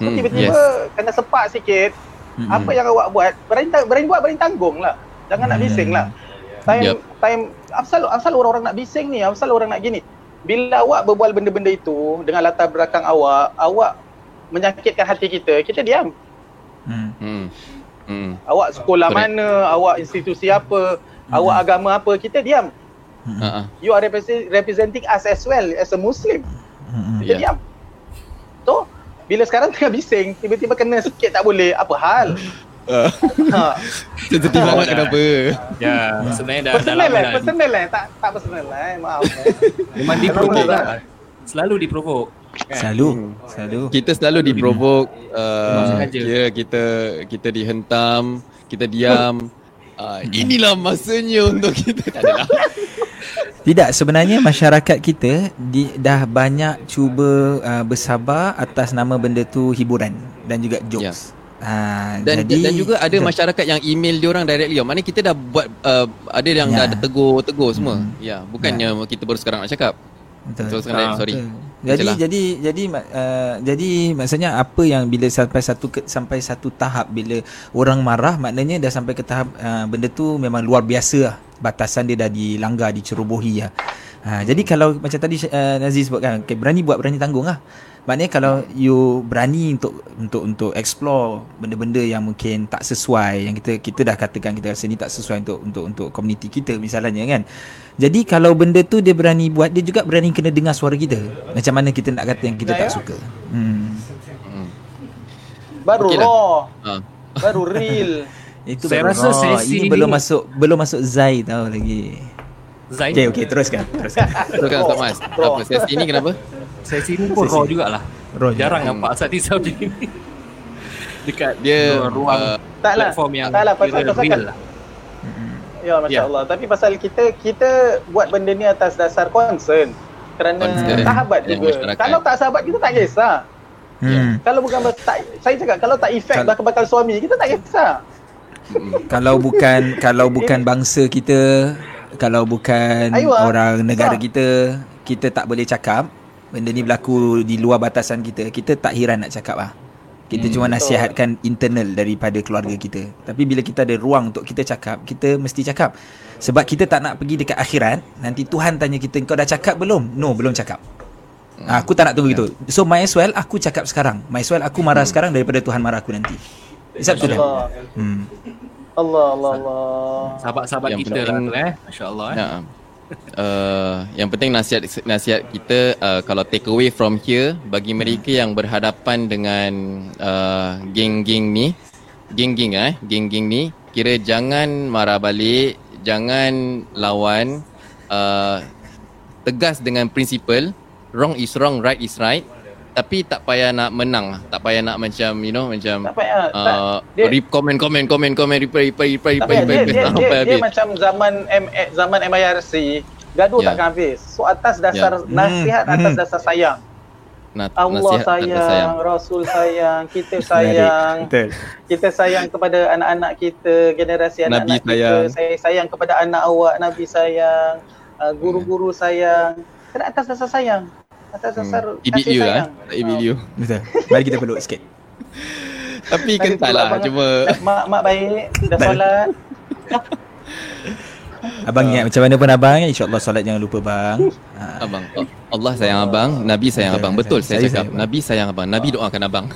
Speaker 5: So hmm. tiba-tiba yes. kena sepak sikit hmm. apa yang awak buat berani, berani buat berani tanggung lah. Jangan hmm. nak bising lah. Time yep. time asal asal orang-orang nak bising ni, asal orang nak gini. Bila awak berbual benda-benda itu dengan latar belakang awak, awak menyakitkan hati kita, kita diam. Hmm. hmm. Hmm. Awak sekolah Correct. mana, awak institusi apa, hmm. awak agama apa, kita diam. Hmm. Uh-huh. You are representing us as well as a Muslim. Hmm. Kita yeah. diam. So, bila sekarang tengah bising, tiba-tiba kena sikit tak boleh, apa hal? Uh.
Speaker 4: ha. Sensitif banget kenapa?
Speaker 2: Ya, sebenarnya dah
Speaker 5: personal lah, personal lah, tak tak personal lah, maaf.
Speaker 2: Memang diprovok lah. Selalu diprovok.
Speaker 3: Kan? Selalu, selalu.
Speaker 4: Kita selalu diprovoke uh, kira kita kita dihentam, kita diam. Uh, inilah masanya untuk kita adalah.
Speaker 3: Tidak sebenarnya masyarakat kita di, dah banyak cuba uh, bersabar atas nama benda tu hiburan dan juga jokes. Yeah.
Speaker 4: Ha, dan jadi, dan juga ada betul. masyarakat yang email dia orang directly. Mana kita dah buat uh, ada yang ya. dah tegur-tegur semua. Hmm. Ya, bukannya ya. kita baru sekarang nak cakap. Betul. So, sekarang, sorry. Betul.
Speaker 3: Jadi Itulah. jadi jadi uh, jadi maksudnya apa yang bila sampai satu ke, sampai satu tahap bila orang marah maknanya dah sampai ke tahap uh, benda tu memang luar biasa lah. Batasan dia dah dilanggar dicerobohi lah. Ha, jadi kalau macam tadi uh, Naziz sebut kan okay, berani buat berani tanggung lah. Maknanya kalau you berani untuk untuk untuk explore benda-benda yang mungkin tak sesuai yang kita kita dah katakan kita rasa ni tak sesuai untuk untuk untuk komuniti kita misalnya kan. Jadi kalau benda tu dia berani buat dia juga berani kena dengar suara kita. Macam mana kita nak kata yang kita tak suka. Hmm.
Speaker 5: Baru okay raw. Ha. Baru real.
Speaker 3: Itu saya rasa sesi ini belum masuk belum masuk Zai tahu lagi. Zai. Okey okey teruskan. Teruskan.
Speaker 4: teruskan Ustaz Mas. Apa sesi ini kenapa?
Speaker 2: Sesi ni pun raw jugalah. Raw Jarang hmm. nampak Asad Tisau macam ni. Dekat dia ruang uh, platform yang
Speaker 5: tak lah, pasal, pasal real lah. Ya, Masya yeah. Allah. Tapi pasal kita kita buat benda ni atas dasar concern. Kerana concern. sahabat juga. Masyarakat. Kalau tak sahabat, kita tak kisah. Hmm. Ya. Kalau bukan tak, saya cakap kalau tak efek Kal- bakal-bakal suami, kita tak kisah.
Speaker 3: kalau bukan kalau bukan bangsa kita, kalau bukan Ayuh, orang negara sah. kita, kita tak boleh cakap benda ni berlaku di luar batasan kita kita tak heran nak cakap lah kita hmm, cuma nasihatkan betul. internal daripada keluarga kita tapi bila kita ada ruang untuk kita cakap kita mesti cakap sebab kita tak nak pergi dekat akhirat nanti Tuhan tanya kita kau dah cakap belum no belum cakap hmm. aku tak nak tunggu yeah. itu so might as well aku cakap sekarang might as well aku marah hmm. sekarang daripada Tuhan marah aku nanti Isap tak? Hmm.
Speaker 5: Allah Allah Allah.
Speaker 2: Sahabat-sahabat kita lah
Speaker 4: penting-
Speaker 2: tu eh. Masya-Allah eh.
Speaker 4: Nah. Uh, yang penting nasihat nasihat kita uh, kalau take away from here bagi mereka yang berhadapan dengan uh, geng-geng ni geng-geng eh geng-geng ni kira jangan marah balik jangan lawan uh, tegas dengan prinsipal wrong is wrong right is right tapi tak payah nak menang tak payah nak macam you know macam
Speaker 5: Tak payah. tak-
Speaker 4: uh,
Speaker 5: dia-
Speaker 4: re- komen komen komen komen reply reply reply
Speaker 5: Tak
Speaker 4: reply
Speaker 5: payah. Dia,
Speaker 4: reply
Speaker 5: dia, dia, dia
Speaker 4: habis
Speaker 5: macam zaman M, eh, zaman MIRC gaduh
Speaker 4: Ya.
Speaker 5: takkan habis. So atas dasar
Speaker 4: Ya.
Speaker 5: nasihat
Speaker 3: Hmm,
Speaker 5: atas
Speaker 3: hmm.
Speaker 5: dasar sayang.
Speaker 4: Na-
Speaker 5: Allah
Speaker 4: nasihat
Speaker 5: sayang,
Speaker 4: atas sayang
Speaker 5: Rasul sayang, kita sayang. Kita sayang kepada anak-anak kita, generasi
Speaker 4: Nabi
Speaker 5: anak-anak kita.
Speaker 4: sayang.
Speaker 5: Saya sayang kepada anak awak, Nabi sayang, uh, guru-guru sayang. Kena atas dasar sayang. Atas dasar
Speaker 4: Hmm. Ibit
Speaker 5: kasih
Speaker 4: you lah eh.
Speaker 5: sayang.
Speaker 4: Tak ibit you.
Speaker 3: Betul. Mari kita peluk sikit.
Speaker 4: Tapi kental lah cuma
Speaker 5: Mak mak baik, dah solat.
Speaker 3: Abang ingat macam mana pun abang InsyaAllah solat jangan lupa bang
Speaker 4: abang Allah sayang abang, Nabi sayang abang. Betul
Speaker 3: saya-
Speaker 4: saya
Speaker 3: saya
Speaker 4: cakap.
Speaker 3: abang.
Speaker 4: Nabi sayang abang. Nabi doakan abang.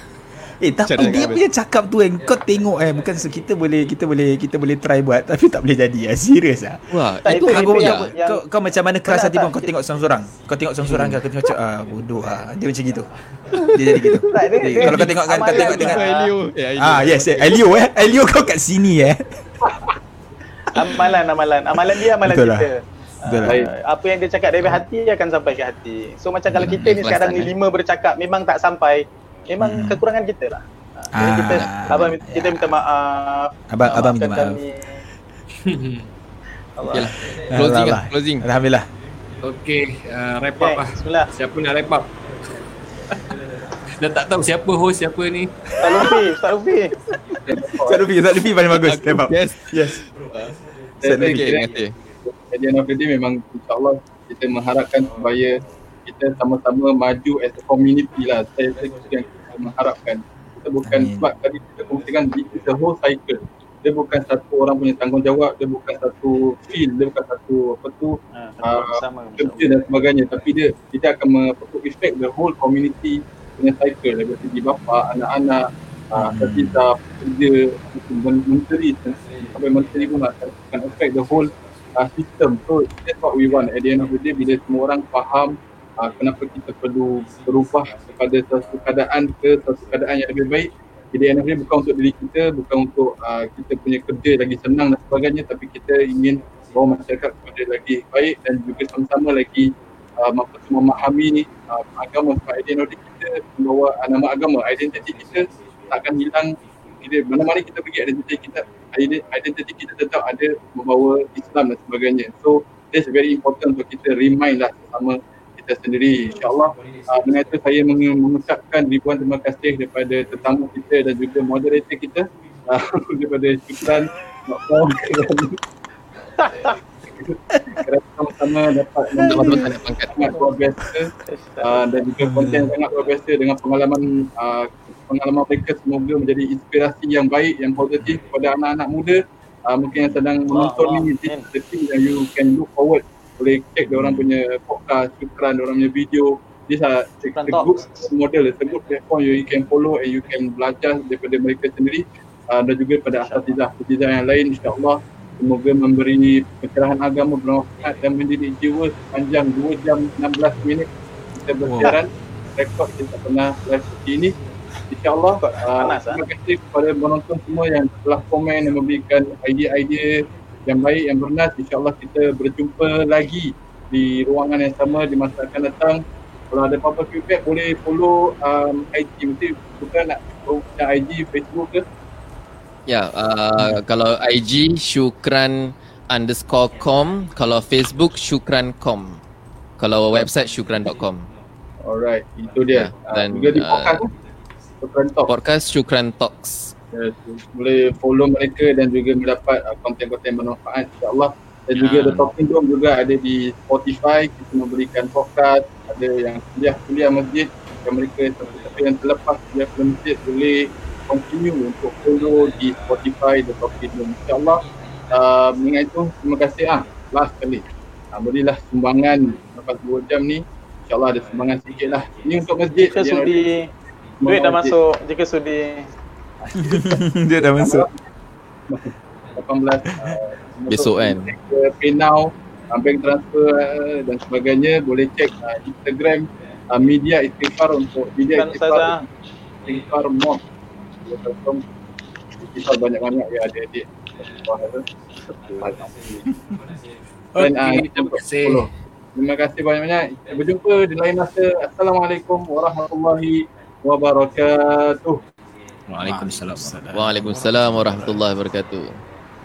Speaker 3: Eh tapi
Speaker 4: Cara
Speaker 3: dia
Speaker 4: cakap
Speaker 3: punya cakap tu kan Kau tengok eh Bukan se- kita boleh Kita boleh Kita boleh try buat Tapi tak boleh jadi eh. Serius lah
Speaker 4: Wah,
Speaker 5: Tak,
Speaker 4: itu
Speaker 3: Aku, kau,
Speaker 5: yang-
Speaker 3: kau, kau macam mana keras hati pun Kau tengok seorang-seorang Kau tengok seorang-seorang kan Kau tengok macam ah, Bodoh ah. Dia macam gitu Dia jadi gitu Kalau kau tengok kan Kau tengok dengan.
Speaker 4: Ya, Elio.
Speaker 3: Ah yes eh. Elio eh Elio kau kat sini eh
Speaker 5: Amalan, amalan. Amalan dia, amalan
Speaker 3: lah.
Speaker 5: kita.
Speaker 3: Betul lah.
Speaker 5: Uh, apa yang dia cakap dari hati akan sampai ke hati. So macam kalau
Speaker 4: Hmm,
Speaker 5: kita ni sekarang ni
Speaker 4: ikhlasan, eh.
Speaker 5: lima bercakap memang tak sampai, memang
Speaker 3: Hmm.
Speaker 5: kekurangan kita lah. Ah, Jadi
Speaker 3: Ah,
Speaker 5: kita abang kita
Speaker 3: ya.
Speaker 5: minta maaf.
Speaker 3: Abang
Speaker 5: Ah,
Speaker 3: abang minta maaf
Speaker 5: kami. Allah.
Speaker 4: Yalah. Closing lah,
Speaker 3: Alhamdulillah.
Speaker 4: closing.
Speaker 3: Alhamdulillah
Speaker 2: Okey, uh, wrap up
Speaker 5: Okay,
Speaker 2: lah.
Speaker 5: bismillah.
Speaker 2: Siapa nak wrap up? Dah tak tahu siapa host siapa ni.
Speaker 5: Ustaz Lufi, Ustaz Lufi.
Speaker 3: Ustaz Lufi Ustaz Lufi paling bagus Step up
Speaker 4: Yes.
Speaker 3: Yes Ustaz Lufi
Speaker 4: Okay, terima kasih.
Speaker 6: of the day memang insyaAllah kita mengharapkan supaya kita sama-sama maju as a community lah. Saya saya itu yang kita mengharapkan. Kita bukan
Speaker 3: Amin.
Speaker 6: sebab tadi kita kongsikan it's a whole cycle. Dia bukan satu orang punya tanggungjawab, dia bukan satu feel, dia bukan satu apa tu
Speaker 5: Ah, Sama.
Speaker 6: kerja dan sebagainya tapi dia dia akan memperkuat effect the whole community punya cycle dari segi bapa, anak-anak, uh, kita pekerja, men- menteri sampai menteri pun akan, akan affect the whole uh, system. So that's what we want at the end of the day bila semua orang faham uh, kenapa kita perlu berubah kepada satu keadaan ke satu keadaan yang lebih baik. The day bukan untuk diri kita, bukan untuk uh, kita punya kerja lagi senang dan sebagainya tapi kita ingin bawa masyarakat kepada lagi baik dan juga sama-sama lagi uh, memahami uh, agama day kita membawa uh, nama agama, identiti kita tak akan hilang bila mana-mana kita pergi identiti kita ident- identiti kita tetap ada membawa Islam dan sebagainya. So that's very important untuk kita remind lah sesama kita sendiri. insyaAllah uh, dengan itu saya meng- mengucapkan ribuan terima kasih daripada tetamu kita dan juga moderator kita. Uh, daripada Syukran kerana sama-sama dapat sangat luar biasa uh, dan juga konten sangat luar biasa dengan pengalaman uh, pengalaman mereka. Semoga menjadi inspirasi yang baik yang positif kepada anak-anak muda uh, mungkin yang sedang menonton
Speaker 5: Allah.
Speaker 6: ni this is the thing that you can look forward boleh check dia orang punya podcast syukran dia orang punya video. These are the, the good model the good platform you, can follow and you can belajar daripada mereka sendiri uh, dan juga pada asatizah asatizah yang lain insyaAllah semoga memberi pencerahan agama bermanfaat dan mendidik jiwa sepanjang 2 jam 16 minit. Kita bersiaran rekod kita tak pernah live seperti ini. InsyaAllah uh,
Speaker 5: ah.
Speaker 6: terima kasih kepada penonton semua yang telah komen dan memberikan idea-idea yang baik, yang bernas InsyaAllah kita berjumpa lagi di ruangan yang sama di masa akan datang kalau ada apa-apa feedback boleh follow um, IG mesti bukan nak macam IG, Facebook ke
Speaker 4: Ya, uh, kalau IG Syukran underscore com, kalau Facebook Syukran com, kalau website syukran.com.
Speaker 6: Alright, itu dia.
Speaker 4: Ya,
Speaker 6: Uh,
Speaker 4: dan,
Speaker 6: juga di podcast uh, Tukeran Talk.
Speaker 4: Podcast Syukran Talks.
Speaker 6: Yes, boleh follow mereka dan juga mendapat uh, konten-konten bermanfaat insyaAllah. Dan juga
Speaker 4: Ya.
Speaker 6: The Talking Dome juga ada di Spotify. Kita memberikan podcast. Ada yang kuliah-kuliah masjid yang mereka siapa yang terlepas kuliah-kuliah masjid boleh continue untuk follow di Spotify The Talking Dome. InsyaAllah uh, dengan itu terima kasih ah last kali. Uh, berilah sumbangan lepas 2 jam ni. InsyaAllah ada sumbangan sikit lah. Ini untuk masjid.
Speaker 5: Jika sudi, duit dah
Speaker 6: masjid.
Speaker 5: masuk. Jika sudi.
Speaker 3: Dia dah masuk
Speaker 6: 18 uh,
Speaker 4: Besok kan
Speaker 6: now uh, Bank transfer uh, Dan sebagainya Boleh cek uh, Instagram uh, Media Istighfar Untuk Media Istighfar Istighfar Mod Istighfar banyak-banyak Ya adik-adik Dan uh,
Speaker 2: terima kasih.
Speaker 6: Terima kasih banyak-banyak. Kita berjumpa di lain masa. Assalamualaikum warahmatullahi wabarakatuh.
Speaker 2: Waalaikumsalam.
Speaker 4: Waalaikumsalam warahmatullahi wabarakatuh